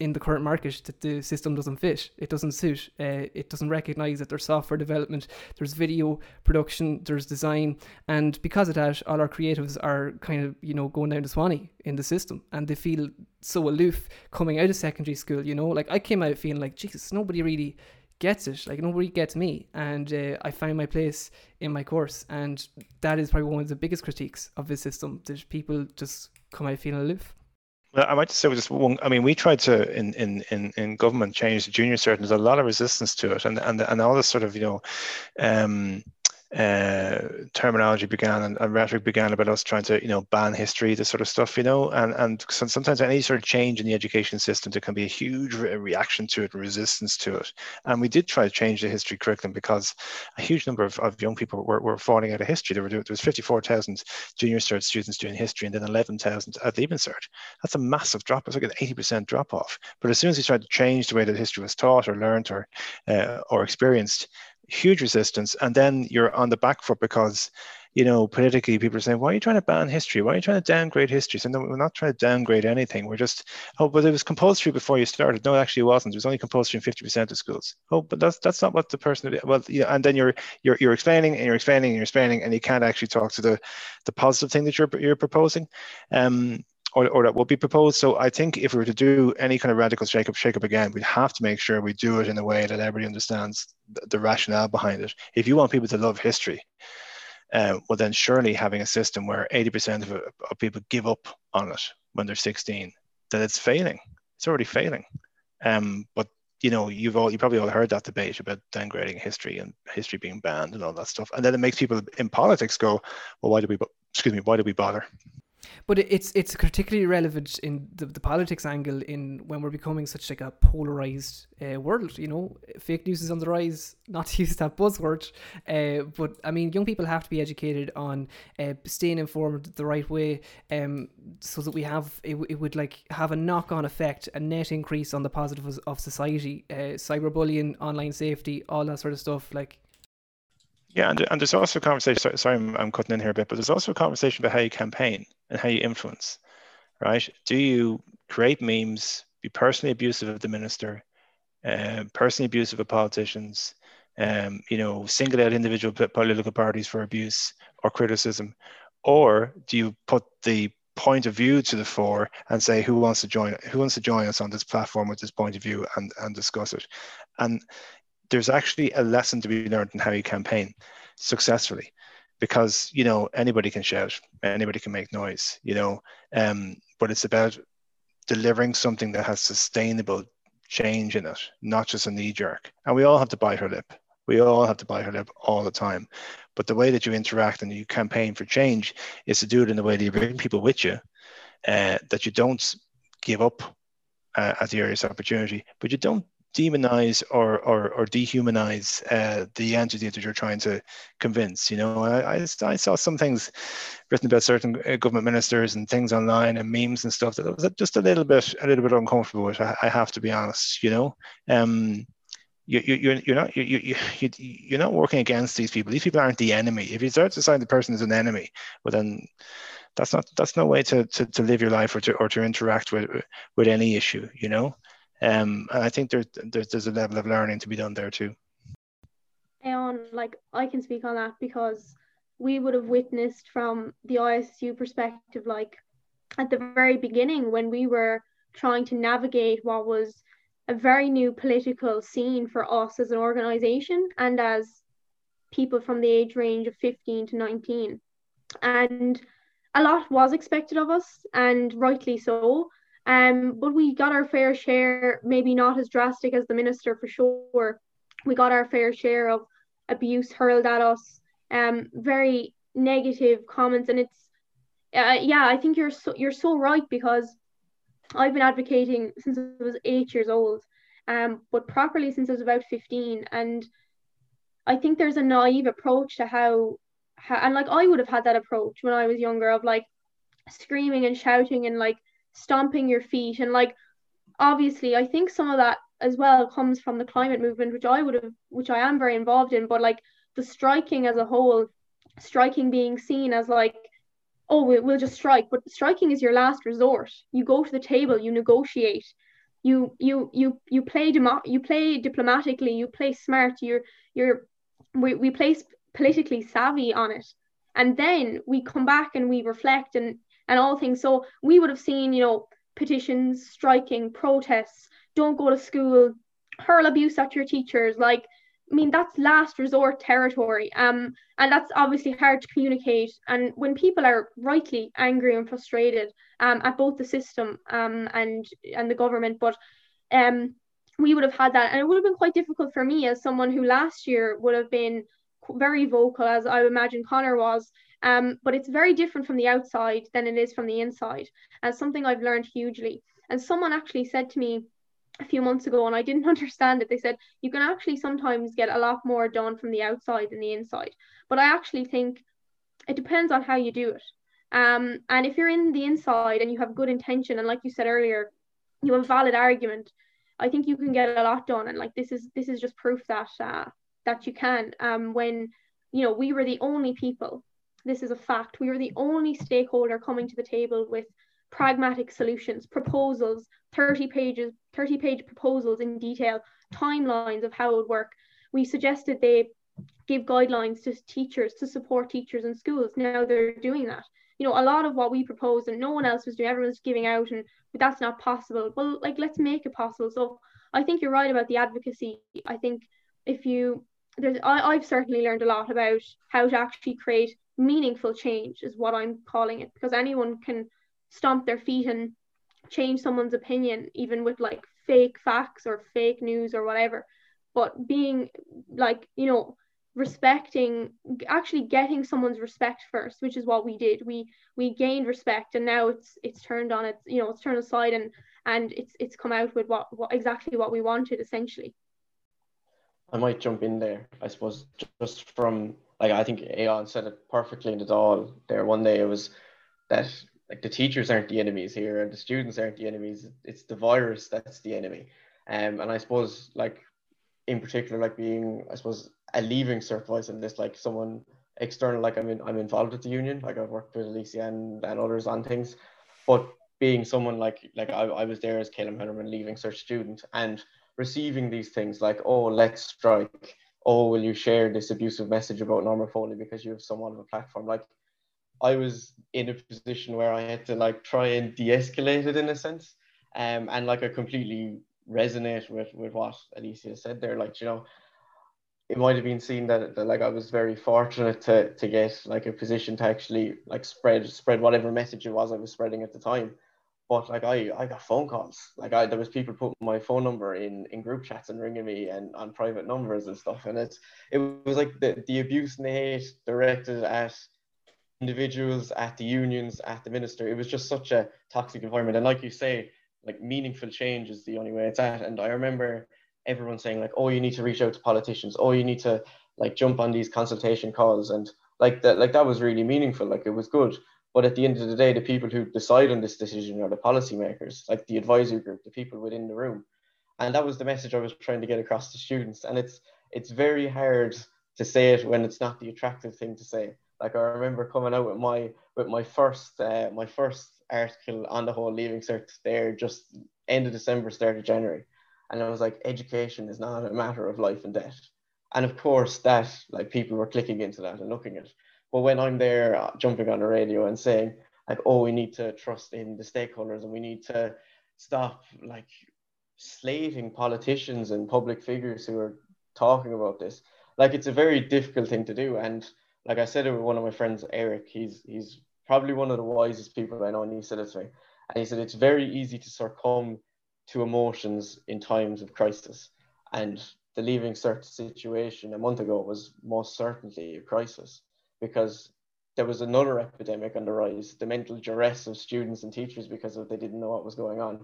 in the current market that the system doesn't fit. It doesn't suit. Uh, it doesn't recognize that there's software development, there's video production, there's design, and because of that, all our creatives are kind of you know going down to Swanee in the system, and they feel so aloof coming out of secondary school. You know, like I came out feeling like Jesus, nobody really gets it. Like nobody gets me, and uh, I find my place in my course, and that is probably one of the biggest critiques of the system that people just come out feeling aloof. I might just say just one. I mean, we tried to in in in, in government change the junior cert. There's a lot of resistance to it, and and and all this sort of you know, um, uh, terminology began and, and, rhetoric began about us trying to, you know, ban history, this sort of stuff, you know, and and sometimes any sort of change in the education system, there can be a huge re- reaction to it, resistance to it. And we did try to change the history curriculum because a huge number of, of young people were, were falling out of history. There, were, there was 54,000 junior cert students doing history and then 11,000 at the leaving Cert. That's a massive drop. It's like an 80% drop off. But as soon as we tried to change the way that history was taught or learned or, uh, or experienced, huge resistance, and then you're on the back foot because you know, politically, people are saying, why are you trying to ban history? Why are you trying to downgrade history? So no, we're not trying to downgrade anything. We're just, oh, but it was compulsory before you started. No, it actually wasn't. It was only compulsory in 50% of schools. Oh, but that's that's not what the person, well, yeah, and then you're you're you're explaining and you're explaining and you're explaining, and you can't actually talk to the the positive thing that you're you're proposing. Um, or, or that will be proposed. So I think if we were to do any kind of radical shake-up, shake-up again, we'd have to make sure we do it in a way that everybody understands the, the rationale behind it. If you want people to love history, uh, well, then surely having a system where 80% of, of people give up on it when they're 16, that it's failing. It's already failing. Um, but you know, you've all you probably all heard that debate about downgrading history and history being banned and all that stuff, and then it makes people in politics go, "Well, why do we? Excuse me, why do we bother?" But it's it's particularly relevant in the, the politics angle in when we're becoming such like a polarized uh, world you know? Fake news is on the rise. Not to use that buzzword. Uh, but i mean young people have to be educated on uh, staying informed the right way um, so that we have it, it would like have a knock-on effect a net increase on the positives of society uh, cyberbullying online safety all that sort of stuff like yeah, and, and there's also a conversation. Sorry, I'm, I'm cutting in here a bit, but there's also a conversation about how you campaign and how you influence, right? Do you create memes, be personally abusive of the minister, uh, personally abusive of politicians, um, you know, single out individual political parties for abuse or criticism, or do you put the point of view to the fore and say who wants to join who wants to join us on this platform with this point of view and and discuss it and there's actually a lesson to be learned in how you campaign successfully because you know anybody can shout, anybody can make noise, you know, um, but it's about delivering something that has sustainable change in it, not just a knee jerk. And we all have to bite our lip. We all have to bite our lip all the time. But the way that you interact and you campaign for change is to do it in a way that you bring people with you, uh, that you don't give up uh, at the earliest opportunity, but you don't demonize or or, or dehumanize uh, the entity that you're trying to convince. You know, I, I, I saw some things written about certain uh, government ministers and things online and memes and stuff that was just a little bit a little bit uncomfortable. I, I have to be honest. You know. Um, you, you, you're not you, you, you, you're not working against these people. These people aren't the enemy. If you start to decide the person is an enemy, well then that's not that's no way to, to, to live your life or to or to interact with with any issue. You know. Um, and I think there's, there's there's a level of learning to be done there too. And like I can speak on that because we would have witnessed from the ISSU perspective, like at the very beginning when we were trying to navigate what was a very new political scene for us as an organization and as people from the age range of 15 to 19. And a lot was expected of us, and rightly so. Um, but we got our fair share, maybe not as drastic as the minister for sure. We got our fair share of abuse hurled at us, um, very negative comments, and it's uh, yeah, I think you're so you're so right because I've been advocating since I was eight years old, um, but properly since I was about fifteen, and I think there's a naive approach to how, how and like I would have had that approach when I was younger of like screaming and shouting and like stomping your feet. And like obviously I think some of that as well comes from the climate movement which I would have which I am very involved in. But like the striking as a whole striking being seen as like oh we'll just strike. But striking is your last resort. You go to the table you negotiate. You you you you play demo- you play diplomatically you play smart you're you're we, we play politically savvy on it. And then we come back and we reflect and and all things. So we would have seen, you know, petitions, striking, protests, don't go to school, hurl abuse at your teachers. Like, I mean, that's last resort territory. Um, and that's obviously hard to communicate. And when people are rightly angry and frustrated um, at both the system um, and and the government, but um, we would have had that, and it would have been quite difficult for me as someone who last year would have been very vocal, as I imagine Connor was, um, but it's very different from the outside than it is from the inside. And something I've learned hugely. And someone actually said to me a few months ago, and I didn't understand it. They said you can actually sometimes get a lot more done from the outside than the inside. But I actually think it depends on how you do it. Um, and if you're in the inside and you have good intention, and like you said earlier, you have a valid argument, I think you can get a lot done. And like this is this is just proof that uh, that you can. Um, when you know we were the only people this is a fact. We were the only stakeholder coming to the table with pragmatic solutions, proposals, 30 pages, 30 page proposals in detail, timelines of how it would work. We suggested they give guidelines to teachers to support teachers in schools. Now they're doing that. You know, a lot of what we proposed and no one else was doing, everyone's giving out and that's not possible. Well, like let's make it possible. So I think you're right about the advocacy. I think if you there's I, I've certainly learned a lot about how to actually create meaningful change is what I'm calling it because anyone can stomp their feet and change someone's opinion even with like fake facts or fake news or whatever but being like you know respecting actually getting someone's respect first which is what we did we we gained respect and now it's it's turned on it's you know it's turned aside and and it's it's come out with what, what exactly what we wanted essentially I might jump in there. I suppose just from like I think Aodhán said it perfectly in the Dáil there one day. It was that like the teachers aren't the enemies here and the students aren't the enemies. It's the virus that's the enemy. Um, and I suppose like in particular like being I suppose a leaving voice in this like someone external like I'm in, I'm involved with the union like I've worked with Alicia and, and others on things, but being someone like like I, I was there as Caleb Hennerman leaving cert student and receiving these things like, oh, let's strike. Oh, will you share this abusive message about Norma because you have somewhat of a platform? Like, I was in a position where I had to like try and de-escalate it in a sense, um, and like I completely resonate with with what Alicia said there. Like, you know, it might have been seen that, that like I was very fortunate to to get like a position to actually like spread spread whatever message it was I was spreading at the time. But like I, I got phone calls. Like I there was people putting my phone number in, in group chats and ringing me and on private numbers and stuff. And it's it was like the, the abuse and the hate directed at individuals, at the unions, at the minister. It was just such a toxic environment. And like you say, like meaningful change is the only way it's at. And I remember everyone saying like, oh, you need to reach out to politicians. Oh, you need to like jump on these consultation calls and like that like that was really meaningful. Like it was good. But at the end of the day, the people who decide on this decision are the policymakers, like the advisory group, the people within the room. And that was the message I was trying to get across to students. And it's it's very hard to say it when it's not the attractive thing to say. Like I remember coming out with my with my first uh, my first article on the whole leaving cert there just end of December, start of January. And I was like, education is not a matter of life and death. And of course that like people were clicking into that and looking at it. But when I'm there uh, jumping on the radio and saying like, oh, we need to trust in the stakeholders and we need to stop like slating politicians and public figures who are talking about this, like it's a very difficult thing to do. And like I said it with one of my friends, Eric, he's he's probably one of the wisest people I know, and he said it to me. And he said it's very easy to succumb to emotions in times of crisis. And the leaving cert situation a month ago was most certainly a crisis because there was another epidemic on the rise, the mental duress of students and teachers because of they didn't know what was going on.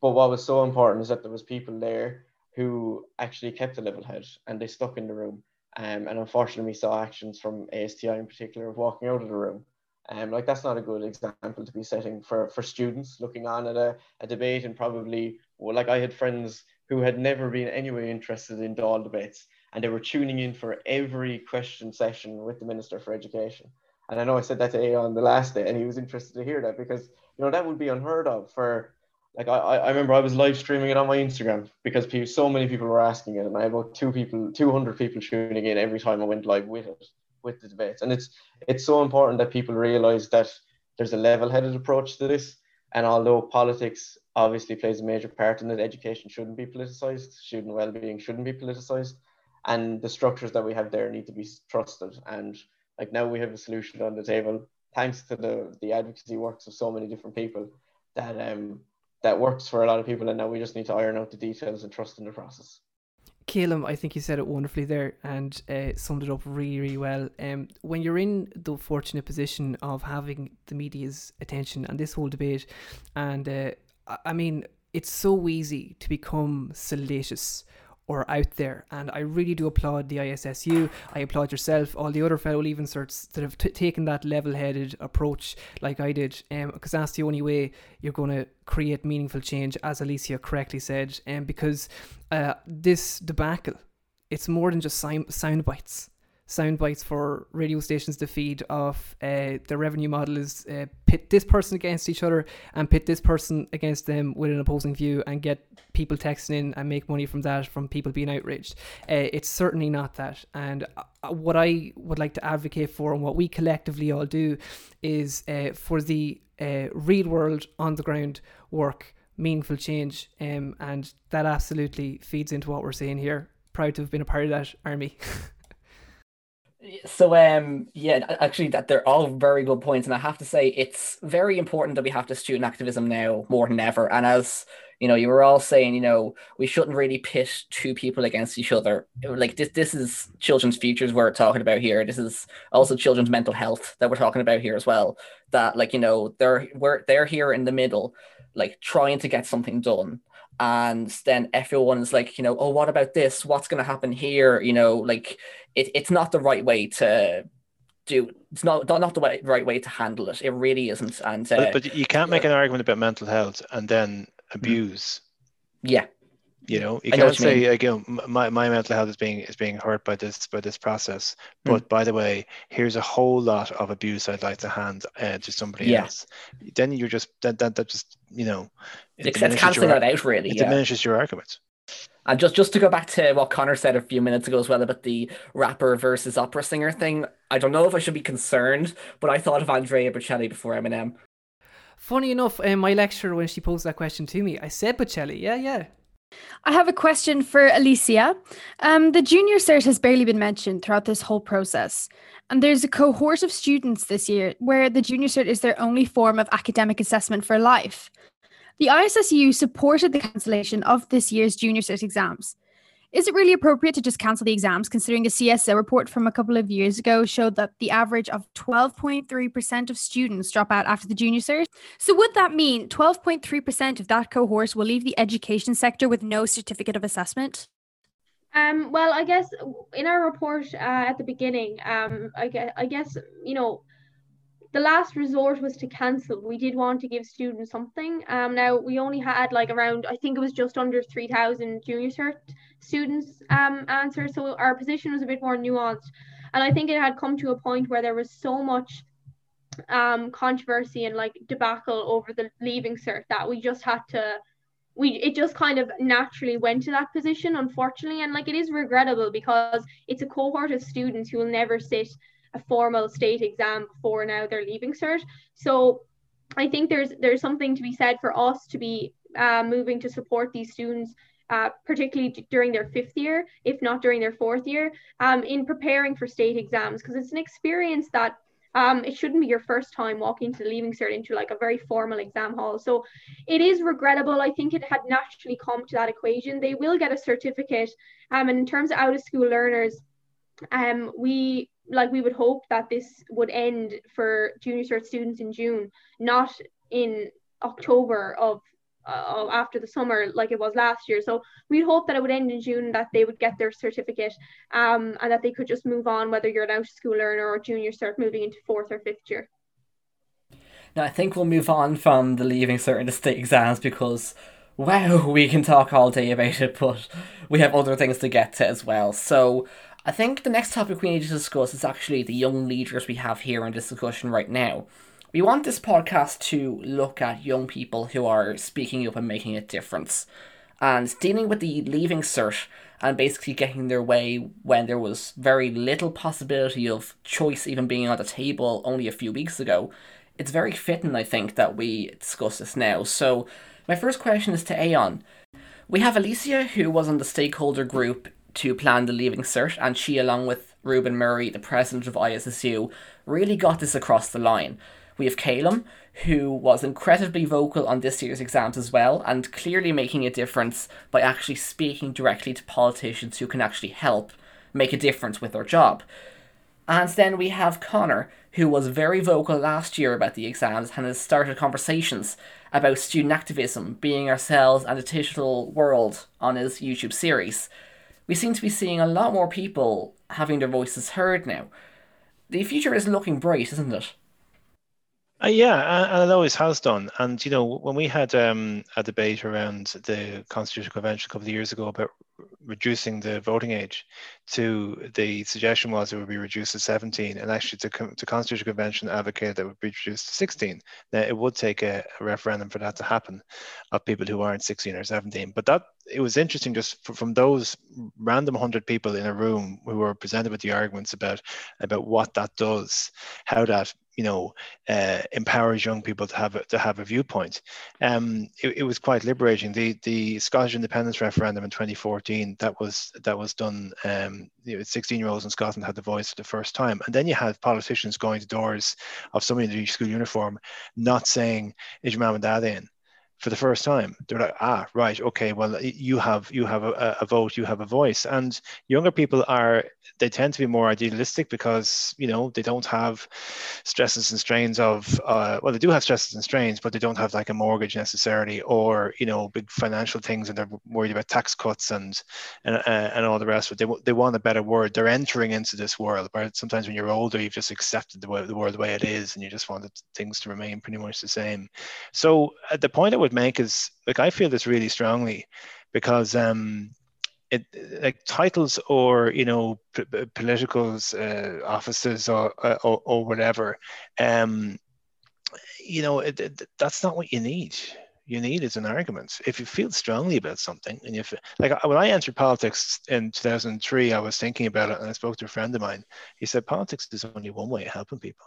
But what was so important is that there was people there who actually kept a level head and they stuck in the room. Um, and unfortunately, we saw actions from ASTI in particular of walking out of the room. Um, like that's not a good example to be setting for, for students looking on at a, a debate and probably well, like I had friends who had never been anyway interested in Dáil debates and they were tuning in for every question session with the Minister for Education. And I know I said that to Aodhán the last day, and he was interested to hear that because you know that would be unheard of for like I, I remember I was live streaming it on my Instagram because so many people were asking it, and I had about two people, two hundred people tuning in every time I went live with it, with the debates. And it's it's so important that people realize that there's a level-headed approach to this. And although politics obviously plays a major part in it, education shouldn't be politicized, student well-being shouldn't be politicized and the structures that we have there need to be trusted. And like now we have a solution on the table, thanks to the the advocacy works of so many different people that um that works for a lot of people. And now we just need to iron out the details and trust in the process. Caleb, I think you said it wonderfully there and uh, summed it up really, really well. Um, when you're in the fortunate position of having the media's attention and this whole debate, and uh, I mean, it's so easy to become salacious or out there. And I really do applaud the ISSU. I applaud yourself, all the other fellow leaving certs that have t- taken that level headed approach like I did. Because um, that's the only way you're going to create meaningful change, as Alicia correctly said. And um, because uh, this debacle, it's more than just sound bites sound bites for radio stations to feed off uh, the revenue model is uh, pit this person against each other and pit this person against them with an opposing view and get people texting in and make money from that from people being outraged. Uh, it's certainly not that. And uh, what i would like to advocate for and what we collectively all do is uh, for the uh, real world on the ground work meaningful change um, and that absolutely feeds into what we're saying here. Proud to have been a part of that army So um yeah, actually that they're all very good points, and I have to say it's very important that we have the student activism now more than ever. And as you know, you were all saying, you know, we shouldn't really pit two people against each other. Like this, this is children's futures we're talking about here. This is also children's mental health that we're talking about here as well. That like you know they're we're they're here in the middle, like trying to get something done and then everyone's like you know oh what about this? What's going to happen here? You know like it, it's not the right way to do it's not not the way, right way to handle it. It really isn't. And uh, but, but, you can't make an argument about mental health and then mm. abuse. Yeah you know, you can't say again, my, my mental health is being is being hurt by this by this process. Hmm. But mm. by the way, here's a whole lot of abuse I'd like to hand uh, to somebody yeah. else. Then you're just that that, that just you know, it it's canceling that out really. It yeah. diminishes your arguments. And just just to go back to what Connor said a few minutes ago as well about the rapper versus opera singer thing, I don't know if I should be concerned, but I thought of Andrea Bocelli before Eminem. Funny enough, in my lecturer when she posed that question to me, I said Bocelli. Yeah, yeah, I have a question for Alicia. Um, the junior cert has barely been mentioned throughout this whole process. And there's a cohort of students this year where the junior cert is their only form of academic assessment for life. The ISSU supported the cancellation of this year's junior cert exams. Is it really appropriate to just cancel the exams, considering a CSO report from a couple of years ago showed that the average of 12.3% of students drop out after the junior cert? So, would that mean 12.3% of that cohort will leave the education sector with no certificate of assessment? Um, well, I guess in our report uh, at the beginning, um, I guess, I guess you know the last resort was to cancel. We did want to give students something. Um, now we only had like around, I think it was just under 3,000 junior cert students um, answer. So our position was a bit more nuanced. And I think it had come to a point where there was so much um, controversy and like debacle over the leaving cert that we just had to, we it just kind of naturally went to that position, unfortunately. And like it is regrettable because it's a cohort of students who will never sit a formal state exam before now they're leaving cert. So I think there's there's something to be said for us to be uh, moving to support these students, uh, particularly during their fifth year, if not during their fourth year, um, in preparing for state exams, because it's an experience that um, it shouldn't be your first time walking to the leaving cert into like a very formal exam hall. So it is regrettable. I think it had naturally come to that equation. They will get a certificate. Um, and in terms of out of school learners, um, we like we would hope that this would end for junior cert students in June, not in October of uh, after the summer like it was last year. So we'd hope that it would end in June, that they would get their certificate, um, and that they could just move on, whether you're an out of school learner or junior cert moving into fourth or fifth year. Now I think we'll move on from the leaving cert the state exams because wow, we can talk all day about it, but we have other things to get to as well. So I think the next topic we need to discuss is actually the young leaders we have here in this discussion right now. We want this podcast to look at young people who are speaking up and making a difference. And dealing with the leaving cert and basically getting their way when there was very little possibility of choice even being on the table only a few weeks ago, it's very fitting, I think, that we discuss this now. So, my first question is to Aodhán. We have Alicia, who was on the stakeholder group to plan the leaving cert, and she, along with Reuben Murray, the president of ISSU, really got this across the line. We have Calum, who was incredibly vocal on this year's exams as well, and clearly making a difference by actually speaking directly to politicians who can actually help make a difference with their job. And then we have Connor, who was very vocal last year about the exams and has started conversations about student activism, being ourselves and the digital world on his YouTube series we seem to be seeing a lot more people having their voices heard now. The future is looking bright, isn't it? Uh, yeah, and it always has done. And you know, when we had um, a debate around the Constitutional Convention a couple of years ago about reducing the voting age, to the suggestion was it would be reduced to 17, and actually the, the Constitutional Convention advocated that it would be reduced to 16. Now it would take a, a, referendum for that to happen, of people who aren't 16 or 17. But that it was interesting just from those random hundred people in a room who were presented with the arguments about about what that does, how that you know uh, empowers young people to have a, to have a viewpoint. Um, it, it, was quite liberating. The the Scottish independence referendum in 2014 that was that was done. Um, you know, 16 year olds in Scotland had the voice for the first time, and then you had politicians going to doors of somebody in the school uniform, not saying "Is your mum and dad in?" For the first time. They're like ah right okay well you have you have a, a, vote you have a voice. And younger people are they tend to be more idealistic because you know they don't have stresses and strains of uh, well they do have stresses and strains but they don't have like a mortgage necessarily or you know big financial things and they're worried about tax cuts and and, uh, and all the rest it they, they want a better word they're entering into this world but sometimes when you're older you've just accepted the, way, the world the way it is and you just want things to remain pretty much the same. So at the point I would make is like I feel this really strongly because um, it like titles or you know p- politicals uh, offices or, uh, or, or whatever um, you know it, it, that's not what you need. You need is an argument. If you feel strongly about something and if like when i entered politics in 2003 i was thinking about it and i spoke to a friend of mine. He said politics is only one way of helping people.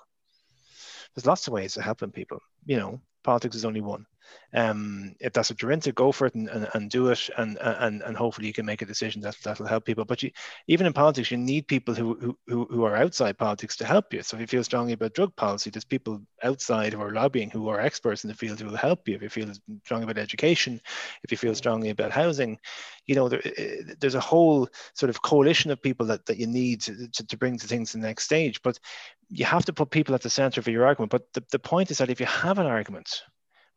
There's lots of ways of helping people you know politics is only one Um, if that's what you're into, go for it and, and, and do it, and, and and hopefully you can make a decision that that'll help people. But you, even in politics, you need people who, who who are outside politics to help you. So if you feel strongly about drug policy, there's people outside who are lobbying who are experts in the field who will help you. If you feel strongly about education, if you feel strongly about housing, you know there, there's a whole sort of coalition of people that, that you need to, to, to bring to things to the next stage. But you have to put people at the center of your argument. But the, the point is that if you have an argument,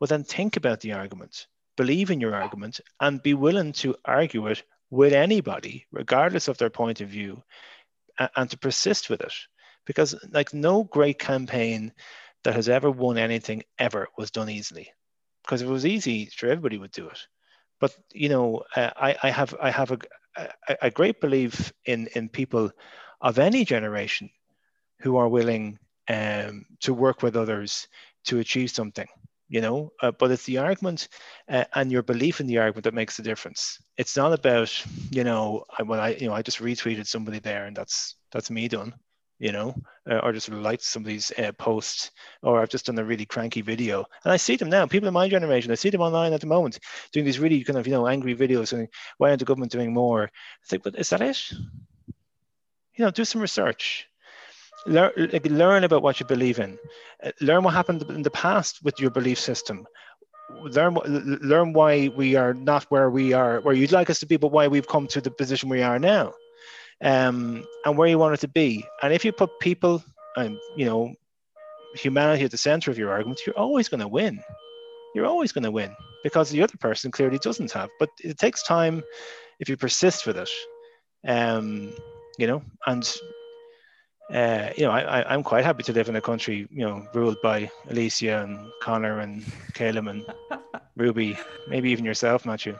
well, then think about the argument, believe in your argument, and be willing to argue it with anybody, regardless of their point of view, and, and to persist with it. Because, like, no great campaign that has ever won anything ever was done easily. Because if it was easy, sure, everybody would do it. But you know, uh, I, I have I have a, a, a great belief in in people of any generation who are willing um, to work with others to achieve something you know uh, but it's the argument uh, and your belief in the argument that makes the difference. It's not about you know I, when i you know i just retweeted somebody there and that's that's me done you know uh, or just liked somebody's uh, post or i've just done a really cranky video. And i see them now. People in my generation i see them online at the moment doing these really kind of you know angry videos saying why aren't the government doing more? It's like but is that it? You know do some research learn, learn about what you believe in. Uh, learn what happened in the past with your belief system. Learn learn why we are not where we are where you'd like us to be but why we've come to the position we are now um, and where you want it to be. And if you put people and you know humanity at the center of your argument you're always going to win. You're always going to win because the other person clearly doesn't have. But it takes time if you persist with it um, you know and uh, you know, I, I'm quite happy to live in a country, you know, ruled by Alicia and Connor and Caleb and Ruby, maybe even yourself, Matthew.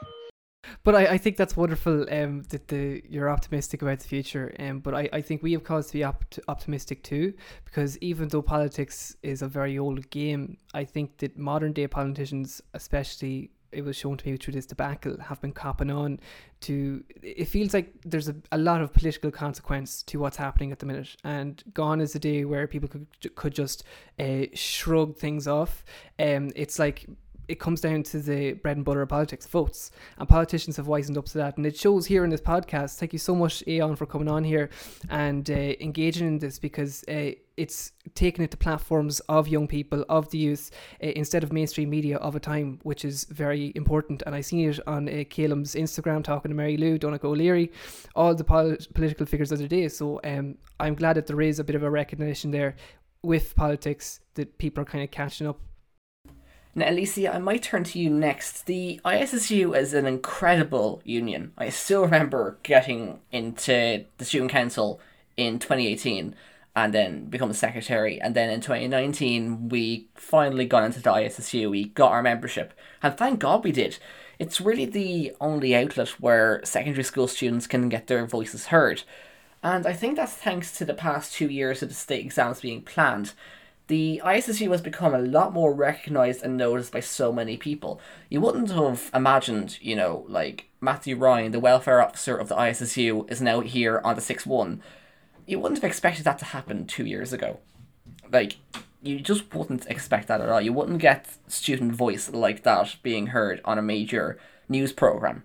But I, I think that's wonderful um, that the you're optimistic about the future. Um, but I, I think we have cause to be opt- optimistic too, because even though politics is a very old game, I think that modern day politicians, especially it was shown to me through this debacle have been copping on to it feels like there's a, a lot of political consequence to what's happening at the minute and gone is the day where people could could just uh, shrug things off um it's like it comes down to the bread and butter of politics, votes. And politicians have wisened up to that. And it shows here in this podcast. Thank you so much, Aodhán, for coming on here and uh, engaging in this because uh, it's taking it to platforms of young people, of the youth, uh, instead of mainstream media of a time, which is very important. And I seen it on uh, Caleb's Instagram talking to Mary Lou, Donnchadh Ó Laoghaire, all the pol- political figures of the day. So um, I'm glad that there is a bit of a recognition there with politics that people are kind of catching up now, Alicia, I might turn to you next. The ISSU is an incredible union. I still remember getting into the student council in 2018 and then become a secretary. And then in 2019, we finally got into the ISSU. We got our membership. And thank God we did. It's really the only outlet where secondary school students can get their voices heard. And I think that's thanks to the past two years of the state exams being planned the ISSU has become a lot more recognized and noticed by so many people. You wouldn't have imagined, you know, like Matthew Ryan, the welfare officer of the ISSU, is now here on the 6 1. You wouldn't have expected that to happen two years ago. Like, you just wouldn't expect that at all. You wouldn't get student voice like that being heard on a major news program.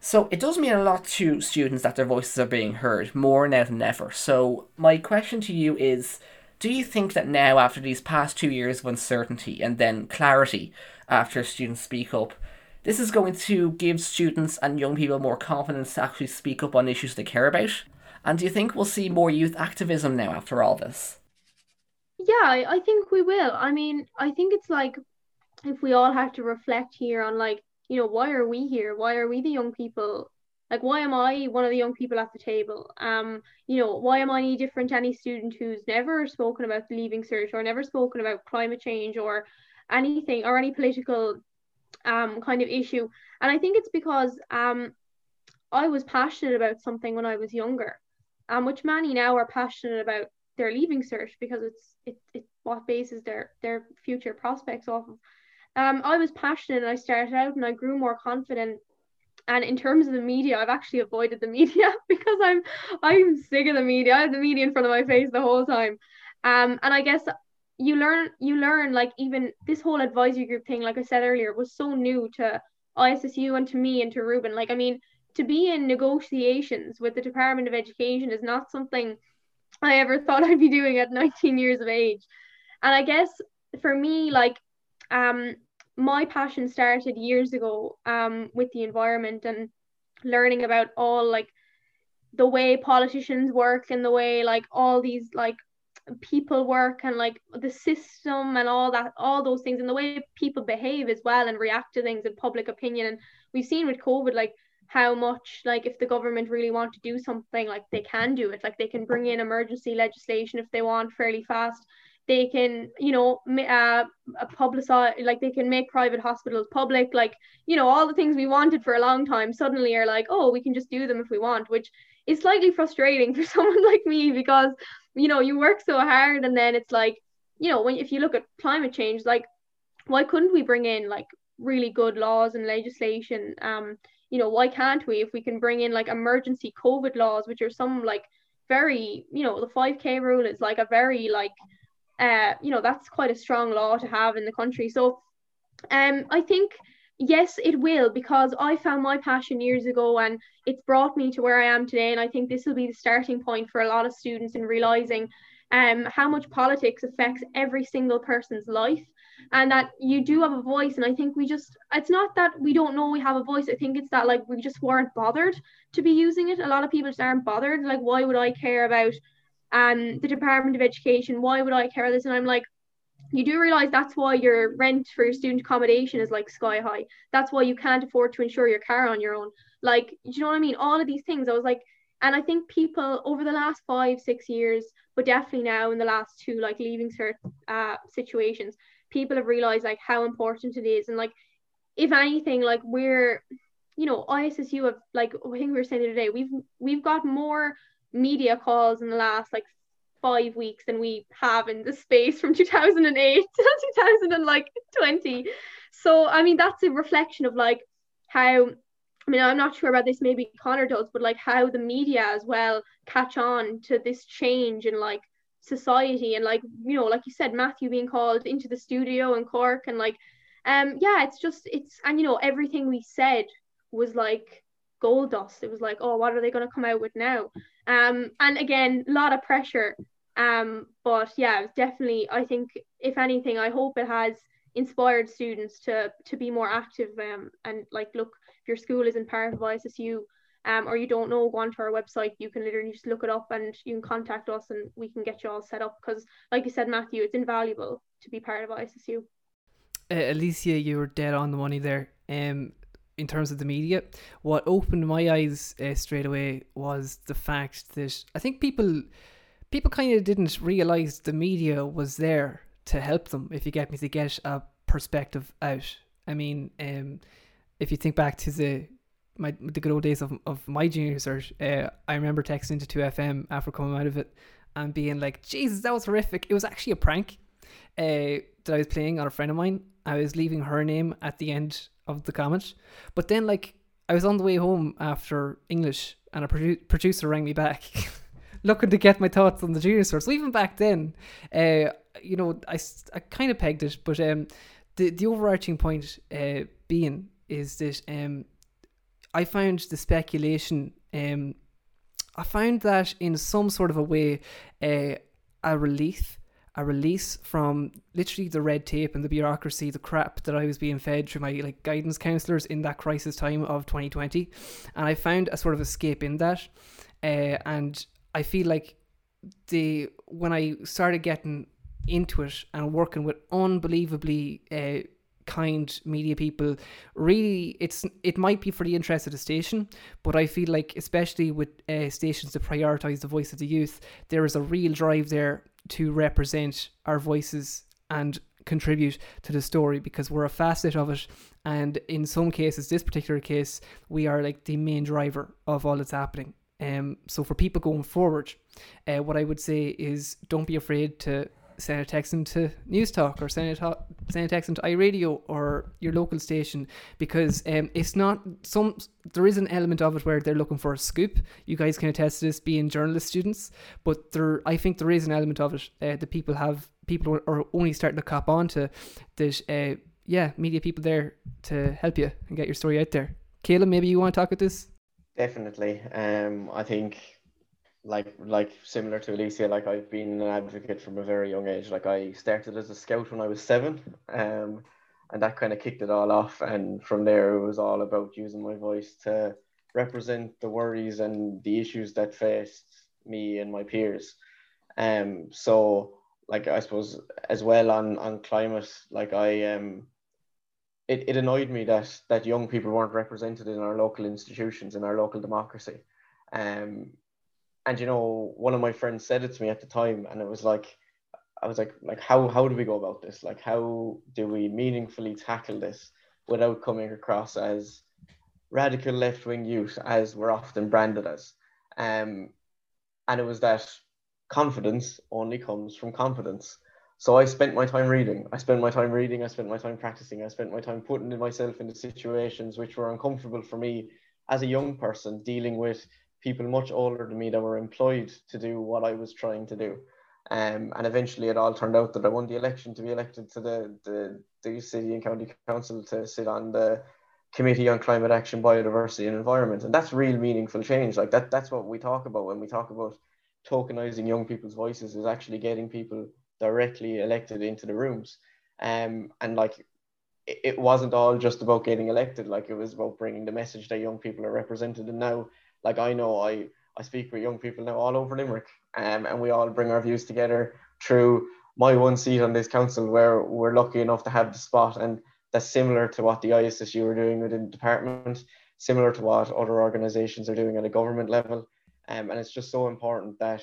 So it does mean a lot to students that their voices are being heard more now than ever. So my question to you is do you think that now, after these past two years of uncertainty and then clarity after students speak up, this is going to give students and young people more confidence to actually speak up on issues they care about? And do you think we'll see more youth activism now after all this? Yeah, I think we will. I mean, I think it's like if we all have to reflect here on like, you know, why are we here? Why are we the young people like, why am I one of the young people at the table? Um, you know, why am I any different to any student who's never spoken about the leaving cert or never spoken about climate change or anything or any political um kind of issue? And I think it's because um I was passionate about something when I was younger, um, which many now are passionate about their leaving cert because it's it, it what bases their their future prospects off of. Um, I was passionate and I started out and I grew more confident and in terms of the media, I've actually avoided the media because I'm I'm sick of the media. I have the media in front of my face the whole time. Um, and I guess you learn you learn like even this whole advisory group thing like i said earlier was so new to issu and to me and to ruben like i mean to be in negotiations with the department of education is not something i ever thought i'd be doing at 19 years of age. And i guess for me like um my passion started years ago um with the environment and learning about all like the way politicians work and the way like all these like people work and like the system and all that all those things and the way people behave as well and react to things and public opinion. And we've seen with covid like how much like if the government really want to do something like they can do it. Like they can bring in emergency legislation if they want fairly fast. They can you know uh, publicize like they can make private hospitals public. Like you know all the things we wanted for a long time suddenly are like oh we can just do them if we want which is slightly frustrating for someone like me because you know you work so hard and then it's like you know when if you look at climate change like why couldn't we bring in like really good laws and legislation um you know why can't we if we can bring in like emergency covid laws which are some like very you know the 5k rule is like a very like uh you know that's quite a strong law to have in the country. So um i think yes it will because i found my passion years ago and it's brought me to where i am today. And i think this will be the starting point for a lot of students in realizing um, how much politics affects every single person's life and that you do have a voice and i think we just it's not that we don't know we have a voice i think it's that like we just weren't bothered to be using it a lot of people just aren't bothered like why would i care about um the department of education why would i care this and i'm like you do realize that's why your rent for your student accommodation is like sky high. That's why you can't afford to insure your car on your own. Like, you know what I mean? All of these things. I was like, and I think people over the last five, six years, but definitely now in the last two, like leaving cert uh, situations, people have realized like how important it is. And like, if anything, like we're, you know, ISSU have like I think we were saying the other day, we've we've got more media calls in the last like five weeks than we have in the space from 2008 to 2020 so i mean that's a reflection of like how I mean, I'm not sure about this, maybe Connor does, but like how the media as well catch on to this change in like society and like, you know, like you said, Matthew being called into the studio in Cork and like, um, yeah, it's just, it's, and you know, everything we said was like gold dust. It was like, oh, what are they going to come out with now? Um, and again, a lot of pressure um, but yeah, definitely, I think if anything, I hope it has inspired students to to be more active um, and like look if your school isn't part of ISSU um, or you don't know go onto our website. You can literally just look it up and you can contact us and we can get you all set up. Because like you said Matthew it's invaluable to be part of ISSU uh, Alicia you were dead on the money there um in terms of the media. What opened my eyes uh, straight away was the fact that I think people people kind of didn't realize the media was there to help them, if you get me, to get a perspective out. I mean, um, if you think back to the my the good old days of, of my junior cert, uh, I remember texting to 2FM after coming out of it and being like, Jesus, that was horrific. It was actually a prank uh, that I was playing on a friend of mine. I was leaving her name at the end of the comment. But then, like, I was on the way home after English and a produ- producer rang me back. looking to get my thoughts on the junior source. So even back then, uh, you know, I, I kind of pegged it, but um, the the overarching point uh, being is that um, I found the speculation um, I found that in some sort of a way uh, a relief a release from literally the red tape and the bureaucracy, the crap that I was being fed through my like guidance counselors in that crisis time of 2020, and I found a sort of escape in that, uh, and I feel like the when I started getting into it and working with unbelievably uh, kind media people. Really it's it might be for the interest of the station but i feel like especially with uh, stations that prioritize the voice of the youth there is a real drive there to represent our voices and contribute to the story because we're a facet of it. And in some cases this particular case we are like the main driver of all that's happening. Um, so for people going forward, uh, what I would say is don't be afraid to send a text into Newstalk or send a, send a text into iRadio or your local station because um, it's not some there is an element of it where they're looking for a scoop. You guys can attest to this being journalist students, but there I think there is an element of it uh, that people have people are only starting to cop on to there's uh yeah media people there to help you and get your story out there. Caleb, maybe you want to talk about this? Definitely. Um, I think like like similar to Alicia, like I've been an advocate from a very young age. Like I started as a scout when I was seven, um, and that kind of kicked it all off. And from there, it was all about using my voice to represent the worries and the issues that faced me and my peers. Um, so like I suppose as well on on climate, like I um, it, it annoyed me that that young people weren't represented in our local institutions in our local democracy. Um, and you know, one of my friends said it to me at the time, and it was like, I was like, like how how do we go about this? Like, how do we meaningfully tackle this without coming across as radical left wing youth, as we're often branded as? Um, and it was that confidence only comes from confidence. So I spent my time reading. I spent my time reading. I spent my time practicing. I spent my time putting myself into situations which were uncomfortable for me as a young person, dealing with people much older than me that were employed to do what I was trying to do. Um, and eventually it all turned out that I won the election to be elected to the, the, the city and county council to sit on the committee on climate action, biodiversity and environment. And that's real meaningful change. Like that, that's what we talk about when we talk about tokenizing young people's voices is actually getting people directly elected into the rooms. Um, and like it, wasn't all just about getting elected, like it was about bringing the message that young people are represented. And now like I know I I speak with young people now all over Limerick, um, and we all bring our views together through my one seat on this council where we're lucky enough to have the spot and that's similar to what the ISSU are doing within the department, similar to what other organizations are doing at a government level. Um, and it's just so important that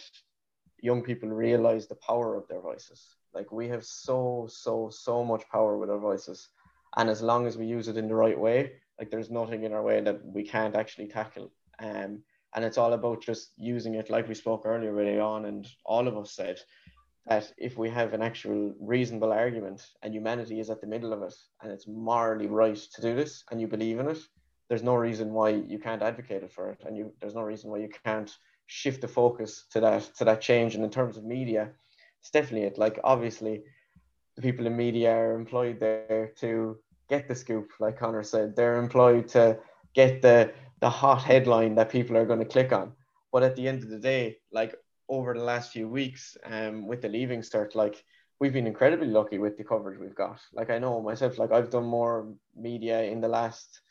young people realize the power of their voices. Like we have so, so, so much power with our voices. And as long as we use it in the right way, like there's nothing in our way that we can't actually tackle. Um, and it's all about just using it like we spoke earlier really on and all of us said that if we have an actual reasonable argument and humanity is at the middle of it and it's morally right to do this and you believe in it there's no reason why you can't advocate it for it. And you there's no reason why you can't shift the focus to that to that change. And in terms of media it's definitely it. Like obviously the people in media are employed there to get the scoop like connor said. They're employed to get the the hot headline that people are going to click on. But at the end of the day, like over the last few weeks, um, with the leaving cert, like we've been incredibly lucky with the coverage we've got. Like I know myself, like I've done more media in the last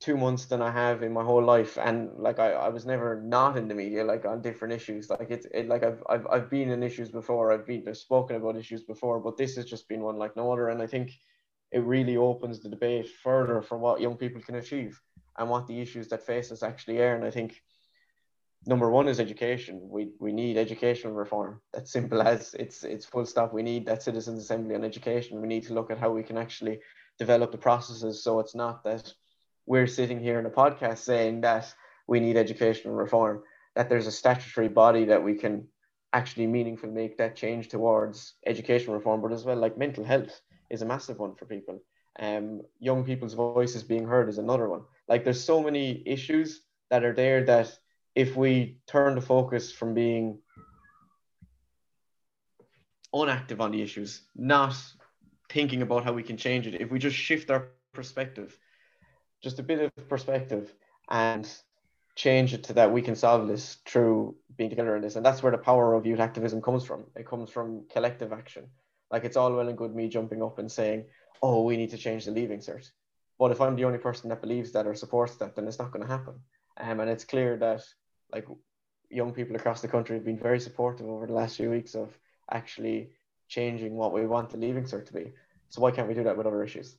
two months than I have in my whole life, and like I, I was never not in the media, like on different issues. Like it's it, like I've, I've I've been in issues before. I've been I've spoken about issues before, but this has just been one like no other. And I think it really opens the debate further for what young people can achieve and what the issues that face us actually are. And I think number one is education. We we need educational reform. That's simple as it's it's full stop. We need that citizens assembly on education. We need to look at how we can actually develop the processes so it's not that we're sitting here in a podcast saying that we need educational reform, that there's a statutory body that we can actually meaningfully make that change towards education reform, but as well like mental health is a massive one for people. Um, young people's voices being heard is another one. Like there's so many issues that are there that if we turn the focus from being unactive on the issues, not thinking about how we can change it, if we just shift our perspective, just a bit of perspective and change it to that we can solve this through being together in this. And that's where the power of youth activism comes from. It comes from collective action. Like it's all well and good me jumping up and saying, oh, we need to change the leaving cert. But if I'm the only person that believes that or supports that, then it's not going to happen. Um, and it's clear that like young people across the country have been very supportive over the last few weeks of actually changing what we want the leaving cert to be. So why can't we do that with other issues?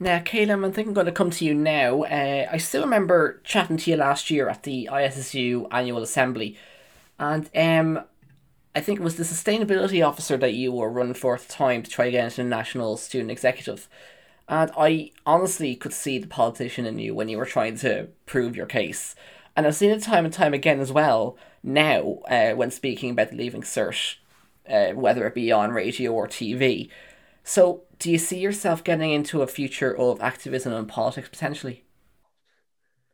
Now, Caleb, I think I'm going to come to you now. Uh, I still remember chatting to you last year at the ISSU annual assembly, and um, I think it was the sustainability officer that you were running for at the time to try to get into the national student executive. And I honestly could see the politician in you when you were trying to prove your case. And I've seen it time and time again as well now uh, when speaking about Leaving Cert, uh, whether it be on radio or TV. So, do you see yourself getting into a future of activism and politics potentially?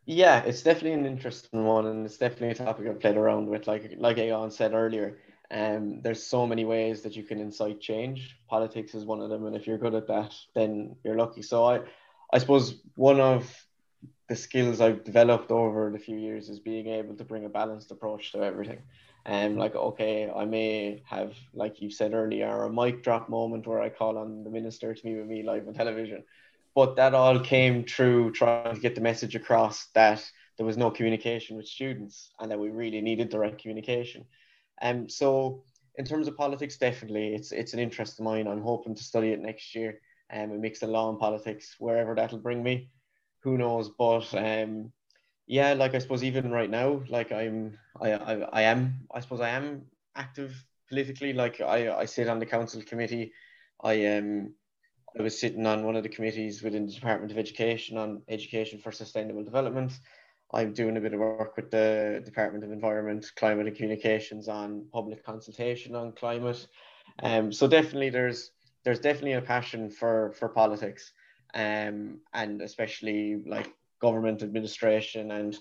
Yeah, it's definitely an interesting one, and it's definitely a topic I've played around with. Like like Aodhán said earlier, Um, there's so many ways that you can incite change. Politics is one of them, and if you're good at that, then you're lucky. So I, I suppose one of the skills I've developed over the few years is being able to bring a balanced approach to everything. And um, like, okay, I may have, like you said earlier, a mic drop moment where I call on the minister to meet with me live on television. But that all came through trying to get the message across that there was no communication with students and that we really needed direct communication. And um, so in terms of politics, definitely it's it's an interest of mine. I'm hoping to study it next year and um, a mix of law and politics, wherever that'll bring me. Who knows? But um, yeah, like I suppose even right now, like I'm I, I, I am I suppose I am active politically. Like I, I sit on the council committee. I am um, I was sitting on one of the committees within the Department of Education on education for sustainable development. I'm doing a bit of work with the Department of Environment, Climate and Communications on public consultation on climate. Um, so definitely there's there's definitely a passion for for politics, um, and especially like government administration and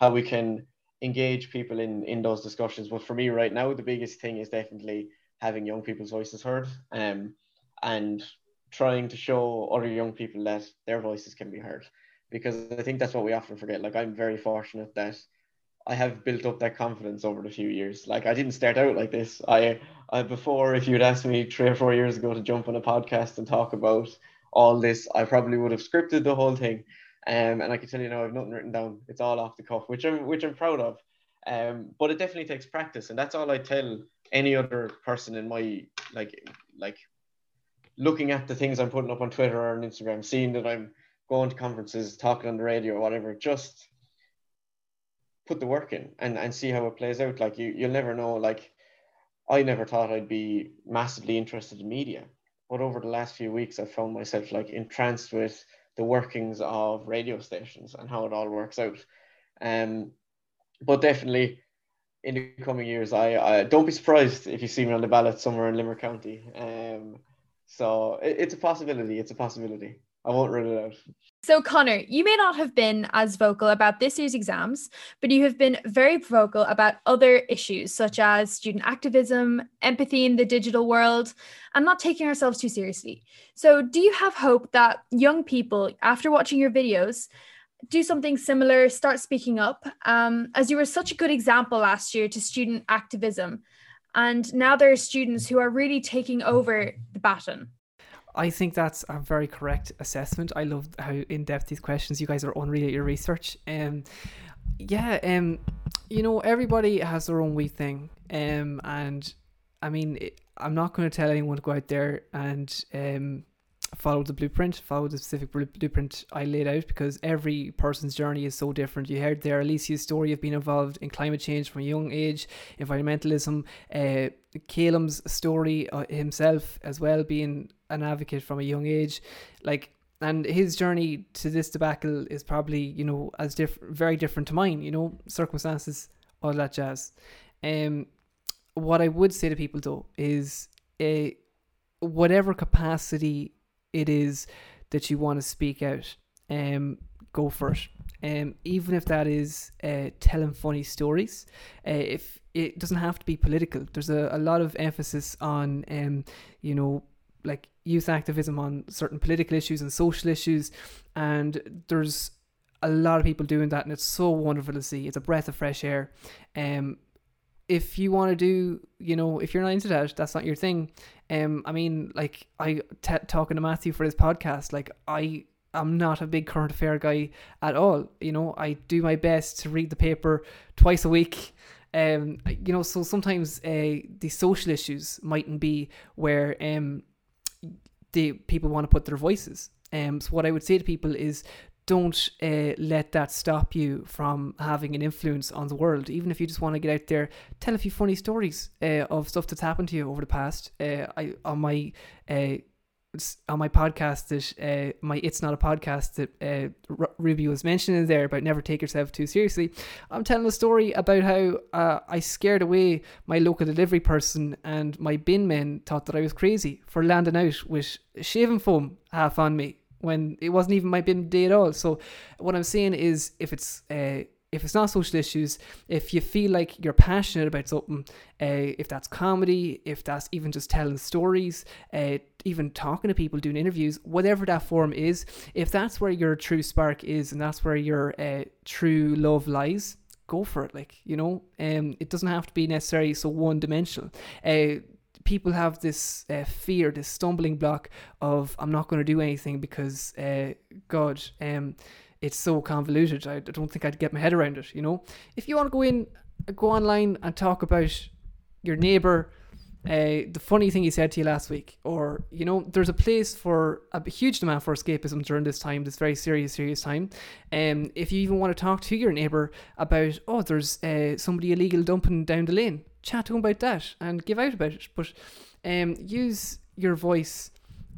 how we can engage people in in those discussions. But for me right now, the biggest thing is definitely having young people's voices heard, um, and trying to show other young people that their voices can be heard because I think that's what we often forget. Like I'm very fortunate that I have built up that confidence over the few years. Like I didn't start out like this. I, I before, if you'd asked me three or four years ago to jump on a podcast and talk about all this, I probably would have scripted the whole thing. Um, and I can tell you now, I've nothing written down. It's all off the cuff, which I'm which I'm proud of. Um, but it definitely takes practice, and that's all I tell any other person in my like like looking at the things I'm putting up on Twitter or on Instagram, seeing that I'm going to conferences, talking on the radio whatever, just put the work in and, and see how it plays out. Like you, you'll never know. Like I never thought I'd be massively interested in media, but over the last few weeks, I found myself like entranced with the workings of radio stations and how it all works out. Um, but definitely in the coming years, I, I don't be surprised if you see me on the ballot somewhere in Limerick County. Um, so it, it's a possibility. It's a possibility. I won't rule it out. So, Connor, you may not have been as vocal about this year's exams, but you have been very vocal about other issues such as student activism, empathy in the digital world, and not taking ourselves too seriously. So, do you have hope that young people, after watching your videos, do something similar, start speaking up, um, as you were such a good example last year to student activism? And now there are students who are really taking over the baton. I think that's a very correct assessment. I love how in depth these questions. You guys are unreal at your research. Um, yeah, um, you know, everybody has their own wee thing. Um, and I mean, it, I'm not going to tell anyone to go out there and um follow the blueprint, follow the specific blueprint I laid out because every person's journey is so different. You heard there Alicia's story of being involved in climate change from a young age, environmentalism, uh, Calum's story uh, himself as well, being an advocate from a young age. Like, and his journey to this debacle is probably, you know, as different, very different to mine, you know, circumstances, all that jazz. Um, what I would say to people though is, uh, whatever capacity it is that you want to speak out, um, go for it. Um, even if that is uh, telling funny stories, uh, if it doesn't have to be political, there's a, a lot of emphasis on, um, you know, like youth activism on certain political issues and social issues, and there's a lot of people doing that, and it's so wonderful to see. It's a breath of fresh air. Um, if you want to do, you know, if you're not into that, that's not your thing. Um, I mean, like I t- talking to Matthew for his podcast, like I am not a big current affair guy at all. You know, I do my best to read the paper twice a week. Um, you know, so sometimes uh, the social issues mightn't be where um the people want to put their voices. Um, so what I would say to people is don't uh, let that stop you from having an influence on the world. Even if you just want to get out there, tell a few funny stories uh, of stuff that's happened to you over the past. Uh, I on my uh, on my podcast that uh, my it's not a podcast that uh, Ruby was mentioning there about never take yourself too seriously. I'm telling a story about how I scared away my local delivery person and my bin men thought that I was crazy for landing out with shaving foam half on me when it wasn't even my bin day at all. So what I'm saying is, if it's uh, if it's not social issues, if you feel like you're passionate about something, uh, if that's comedy, if that's even just telling stories, uh, even talking to people, doing interviews, whatever that form is, if that's where your true spark is and that's where your uh, true love lies, go for it. Like, you know, um, it doesn't have to be necessarily so one dimensional. Uh, people have this uh, fear, this stumbling block of I'm not going to do anything because uh, God, um, it's so convoluted. I don't think I'd get my head around it. You know, if you want to go in, go online and talk about your neighbor. Uh, the funny thing he said to you last week, or you know, there's a place for a huge demand for escapism during this time, this very serious, serious time. Um, if you even want to talk to your neighbor about, oh, there's uh, somebody illegal dumping down the lane, chat to him about that and give out about it. But um, use your voice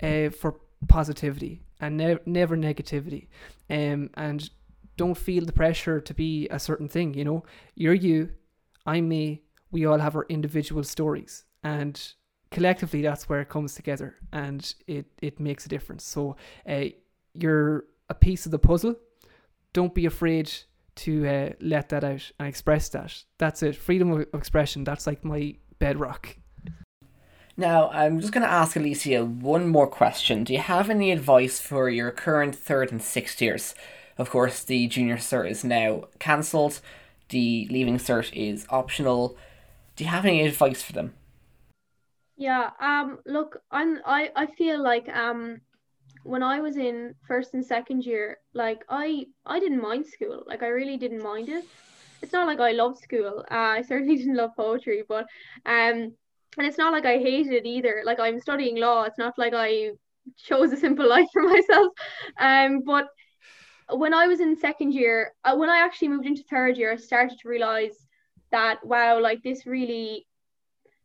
uh, for positivity and ne- never negativity. Um, and don't feel the pressure to be a certain thing. You know, you're you, I'm me. We all have our individual stories, and collectively, that's where it comes together, and it it makes a difference. So, uh, you're a piece of the puzzle. Don't be afraid to uh, let that out and express that. That's it. Freedom of expression. That's like my bedrock. Now, I'm just going to ask Alicia one more question. Do you have any advice for your current third and sixth years? Of course, the junior cert is now cancelled, the leaving cert is optional. Do you have any advice for them? Yeah, um, look, I'm I, I feel like um when I was in first and second year, like I I didn't mind school. Like I really didn't mind it. It's not like I loved school. Uh, I certainly didn't love poetry, but um and it's not like I hated it either. Like I'm studying law. It's not like I chose a simple life for myself. Um, but when I was in second year, uh, when I actually moved into third year, I started to realize that wow, like this really,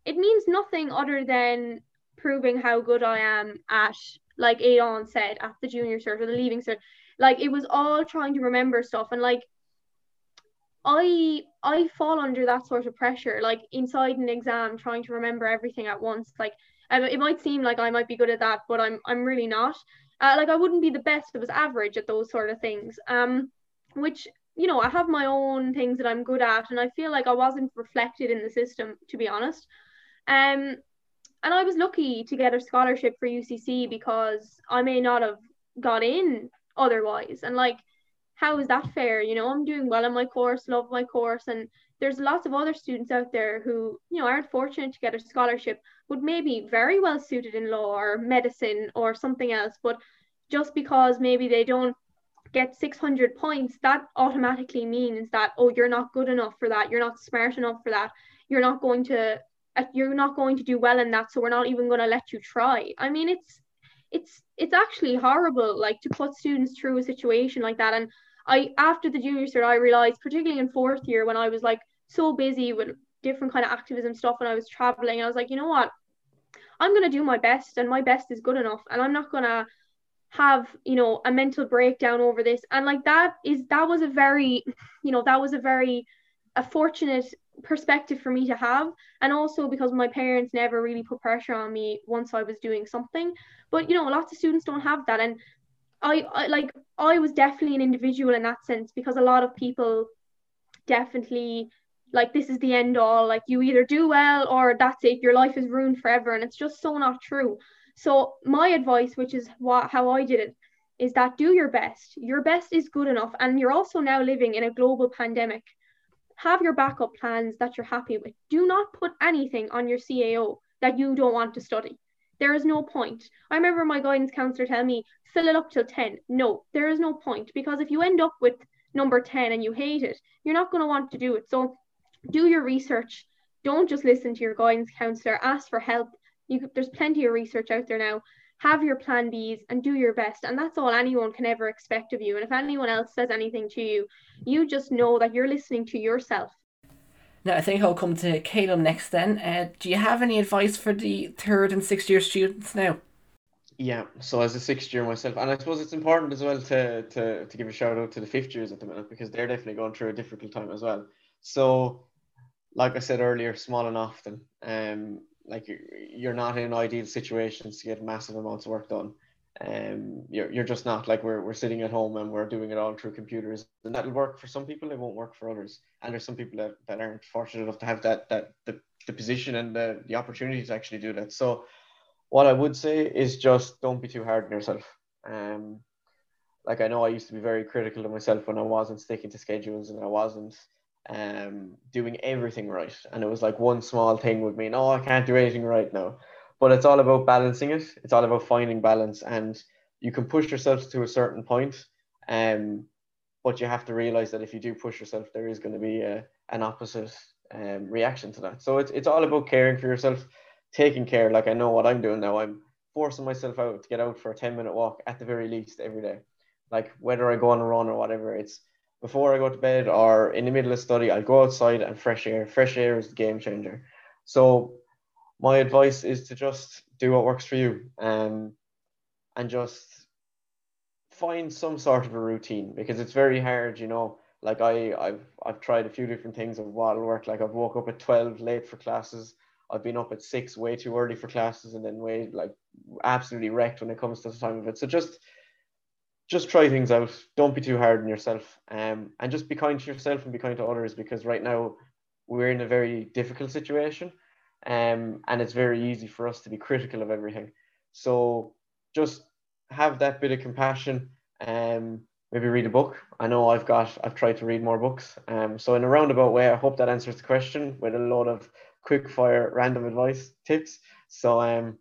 it means nothing other than proving how good I am at, like Aodhán said, at the junior cert or the leaving cert. Like it was all trying to remember stuff and like I I fall under that sort of pressure, like inside an exam, trying to remember everything at once. Like um, it might seem like I might be good at that, but I'm I'm really not. Uh, like I wouldn't be the best. It was average at those sort of things. Um, which you know I have my own things that I'm good at, and I feel like I wasn't reflected in the system, to be honest. Um, and I was lucky to get a scholarship for UCC because I may not have got in otherwise. And like how is that fair? You know, I'm doing well in my course, love my course, and there's lots of other students out there who, you know, aren't fortunate to get a scholarship, but maybe very well suited in law or medicine or something else. But just because maybe they don't get 600 points, that automatically means that, oh, you're not good enough for that. You're not smart enough for that. You're not going to, Uh, you're not going to do well in that. So we're not even going to let you try. I mean, it's, it's, it's actually horrible, like to put students through a situation like that. And I after the junior cert, I realized, particularly in fourth year, when I was like so busy with different kind of activism stuff, and I was traveling, I was like, you know what, I'm gonna do my best, and my best is good enough, and I'm not gonna have you know a mental breakdown over this and like that is that was a very you know that was a very a fortunate perspective for me to have and also because my parents never really put pressure on me once I was doing something. But you know lots of students don't have that and I, I like I was definitely an individual in that sense because a lot of people definitely like this is the end all like you either do well or that's it your life is ruined forever and it's just so not true. So my advice which is what how I did it is that do your best. Your best is good enough and you're also now living in a global pandemic have your backup plans that you're happy with do not put anything on your CAO that you don't want to study there is no point. I remember my guidance counselor telling me, fill it up till 10. No, there is no point because if you end up with number 10 and you hate it, you're not going to want to do it. So do your research. Don't just listen to your guidance counselor. Ask for help. You, there's plenty of research out there now. Have your plan Bs and do your best. And that's all anyone can ever expect of you. And if anyone else says anything to you, you just know that you're listening to yourself now, I think I'll come to Caleb next then. Uh, do you have any advice for the third and sixth year students now? Yeah, so as a sixth year myself, and I suppose it's important as well to, to, to give a shout out to the fifth years at the minute because they're definitely going through a difficult time as well. So, like I said earlier, small and often, um, like you're not in ideal situations to get massive amounts of work done. um, you're, you're just not like we're, we're sitting at home and we're doing it all through computers. And that'll work for some people it won't work for others. And there's some people that, that aren't fortunate enough to have that that the, the position and the, the opportunity to actually do that. So what i would say is just don't be too hard on yourself. Um like i know i used to be very critical of myself when i wasn't sticking to schedules and i wasn't um doing everything right and it was like one small thing would mean, oh, i can't do anything right now but it's all about balancing it. It's all about finding balance, and you can push yourself to a certain point, um, but you have to realize that if you do push yourself, there is going to be a, an opposite um, reaction to that. So it's it's all about caring for yourself, taking care. Like I know what I'm doing now. I'm forcing myself out to get out for a 10 minute walk at the very least every day. Like whether I go on a run or whatever, it's before I go to bed or in the middle of study, I'll go outside and fresh air. Fresh air is the game changer. So my advice is to just do what works for you um, and just find some sort of a routine because it's very hard you know like I, I've I've tried a few different things of what'll work like I've woke up at 12 late for classes I've been up at six way too early for classes and then way like absolutely wrecked when it comes to the time of it so just just try things out don't be too hard on yourself um, and just be kind to yourself and be kind to others because right now we're in a very difficult situation um, and it's very easy for us to be critical of everything. So just have that bit of compassion. Um, maybe read a book. I know I've got I've tried to read more books. Um, so in a roundabout way, I hope that answers the question with a lot of quick fire random advice tips. So um,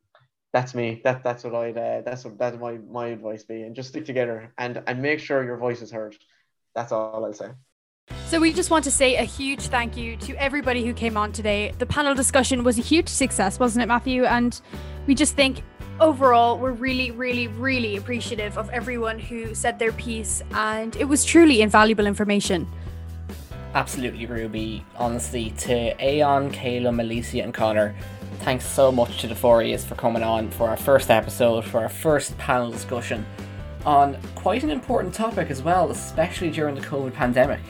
that's me. That that's what I'd uh, that's what that's my my advice be, and just stick together and and make sure your voice is heard. That's all I'll say. So, we just want to say a huge thank you to everybody who came on today. The panel discussion was a huge success, wasn't it, Matthew? And we just think overall, we're really, really, really appreciative of everyone who said their piece, and it was truly invaluable information. Absolutely, Ruby. Honestly, to Aodhán, Calum, Alicia, and Connor, thanks so much to the four for coming on for our first episode, for our first panel discussion on quite an important topic as well, especially during the COVID pandemic.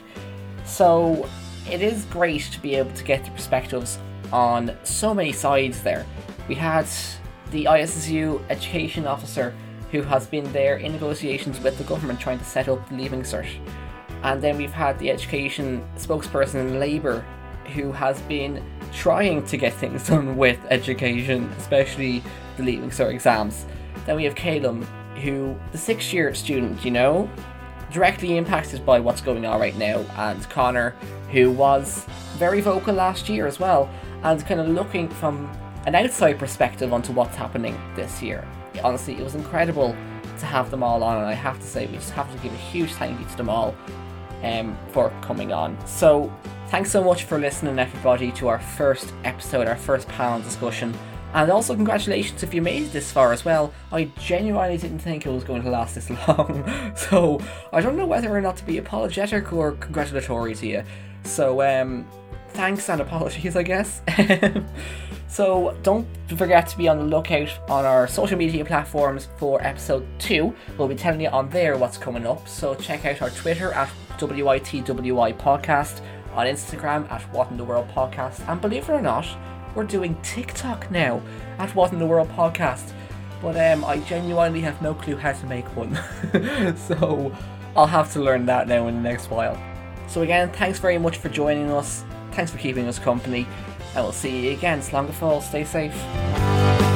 So it is great to be able to get the perspectives on so many sides there. We had the ISSU education officer who has been there in negotiations with the government trying to set up the Leaving Cert. And then we've had the education spokesperson in Labour who has been trying to get things done with education, especially the Leaving Cert exams. Then we have Calum, who, the sixth year student, you know, directly impacted by what's going on right now, and Connor, who was very vocal last year as well, and kind of looking from an outside perspective onto what's happening this year. Honestly, it was incredible to have them all on, and I have to say, we just have to give a huge thank you to them all um, for coming on. So, thanks so much for listening, everybody, to our first episode, our first panel discussion. And also, congratulations if you made it this far as well. I genuinely didn't think it was going to last this long. so, I don't know whether or not to be apologetic or congratulatory to you. So, um, thanks and apologies, I guess. so, don't forget to be on the lookout on our social media platforms for episode 2. We'll be telling you on there what's coming up. So, check out our Twitter at WITWI Podcast, on Instagram at What in the World Podcast, and believe it or not, we're doing TikTok now at What in the World podcast. But um, I genuinely have no clue how to make one. so I'll have to learn that now in the next while. So again, thanks very much for joining us. Thanks for keeping us company. And we'll see you again. Fóill, stay safe.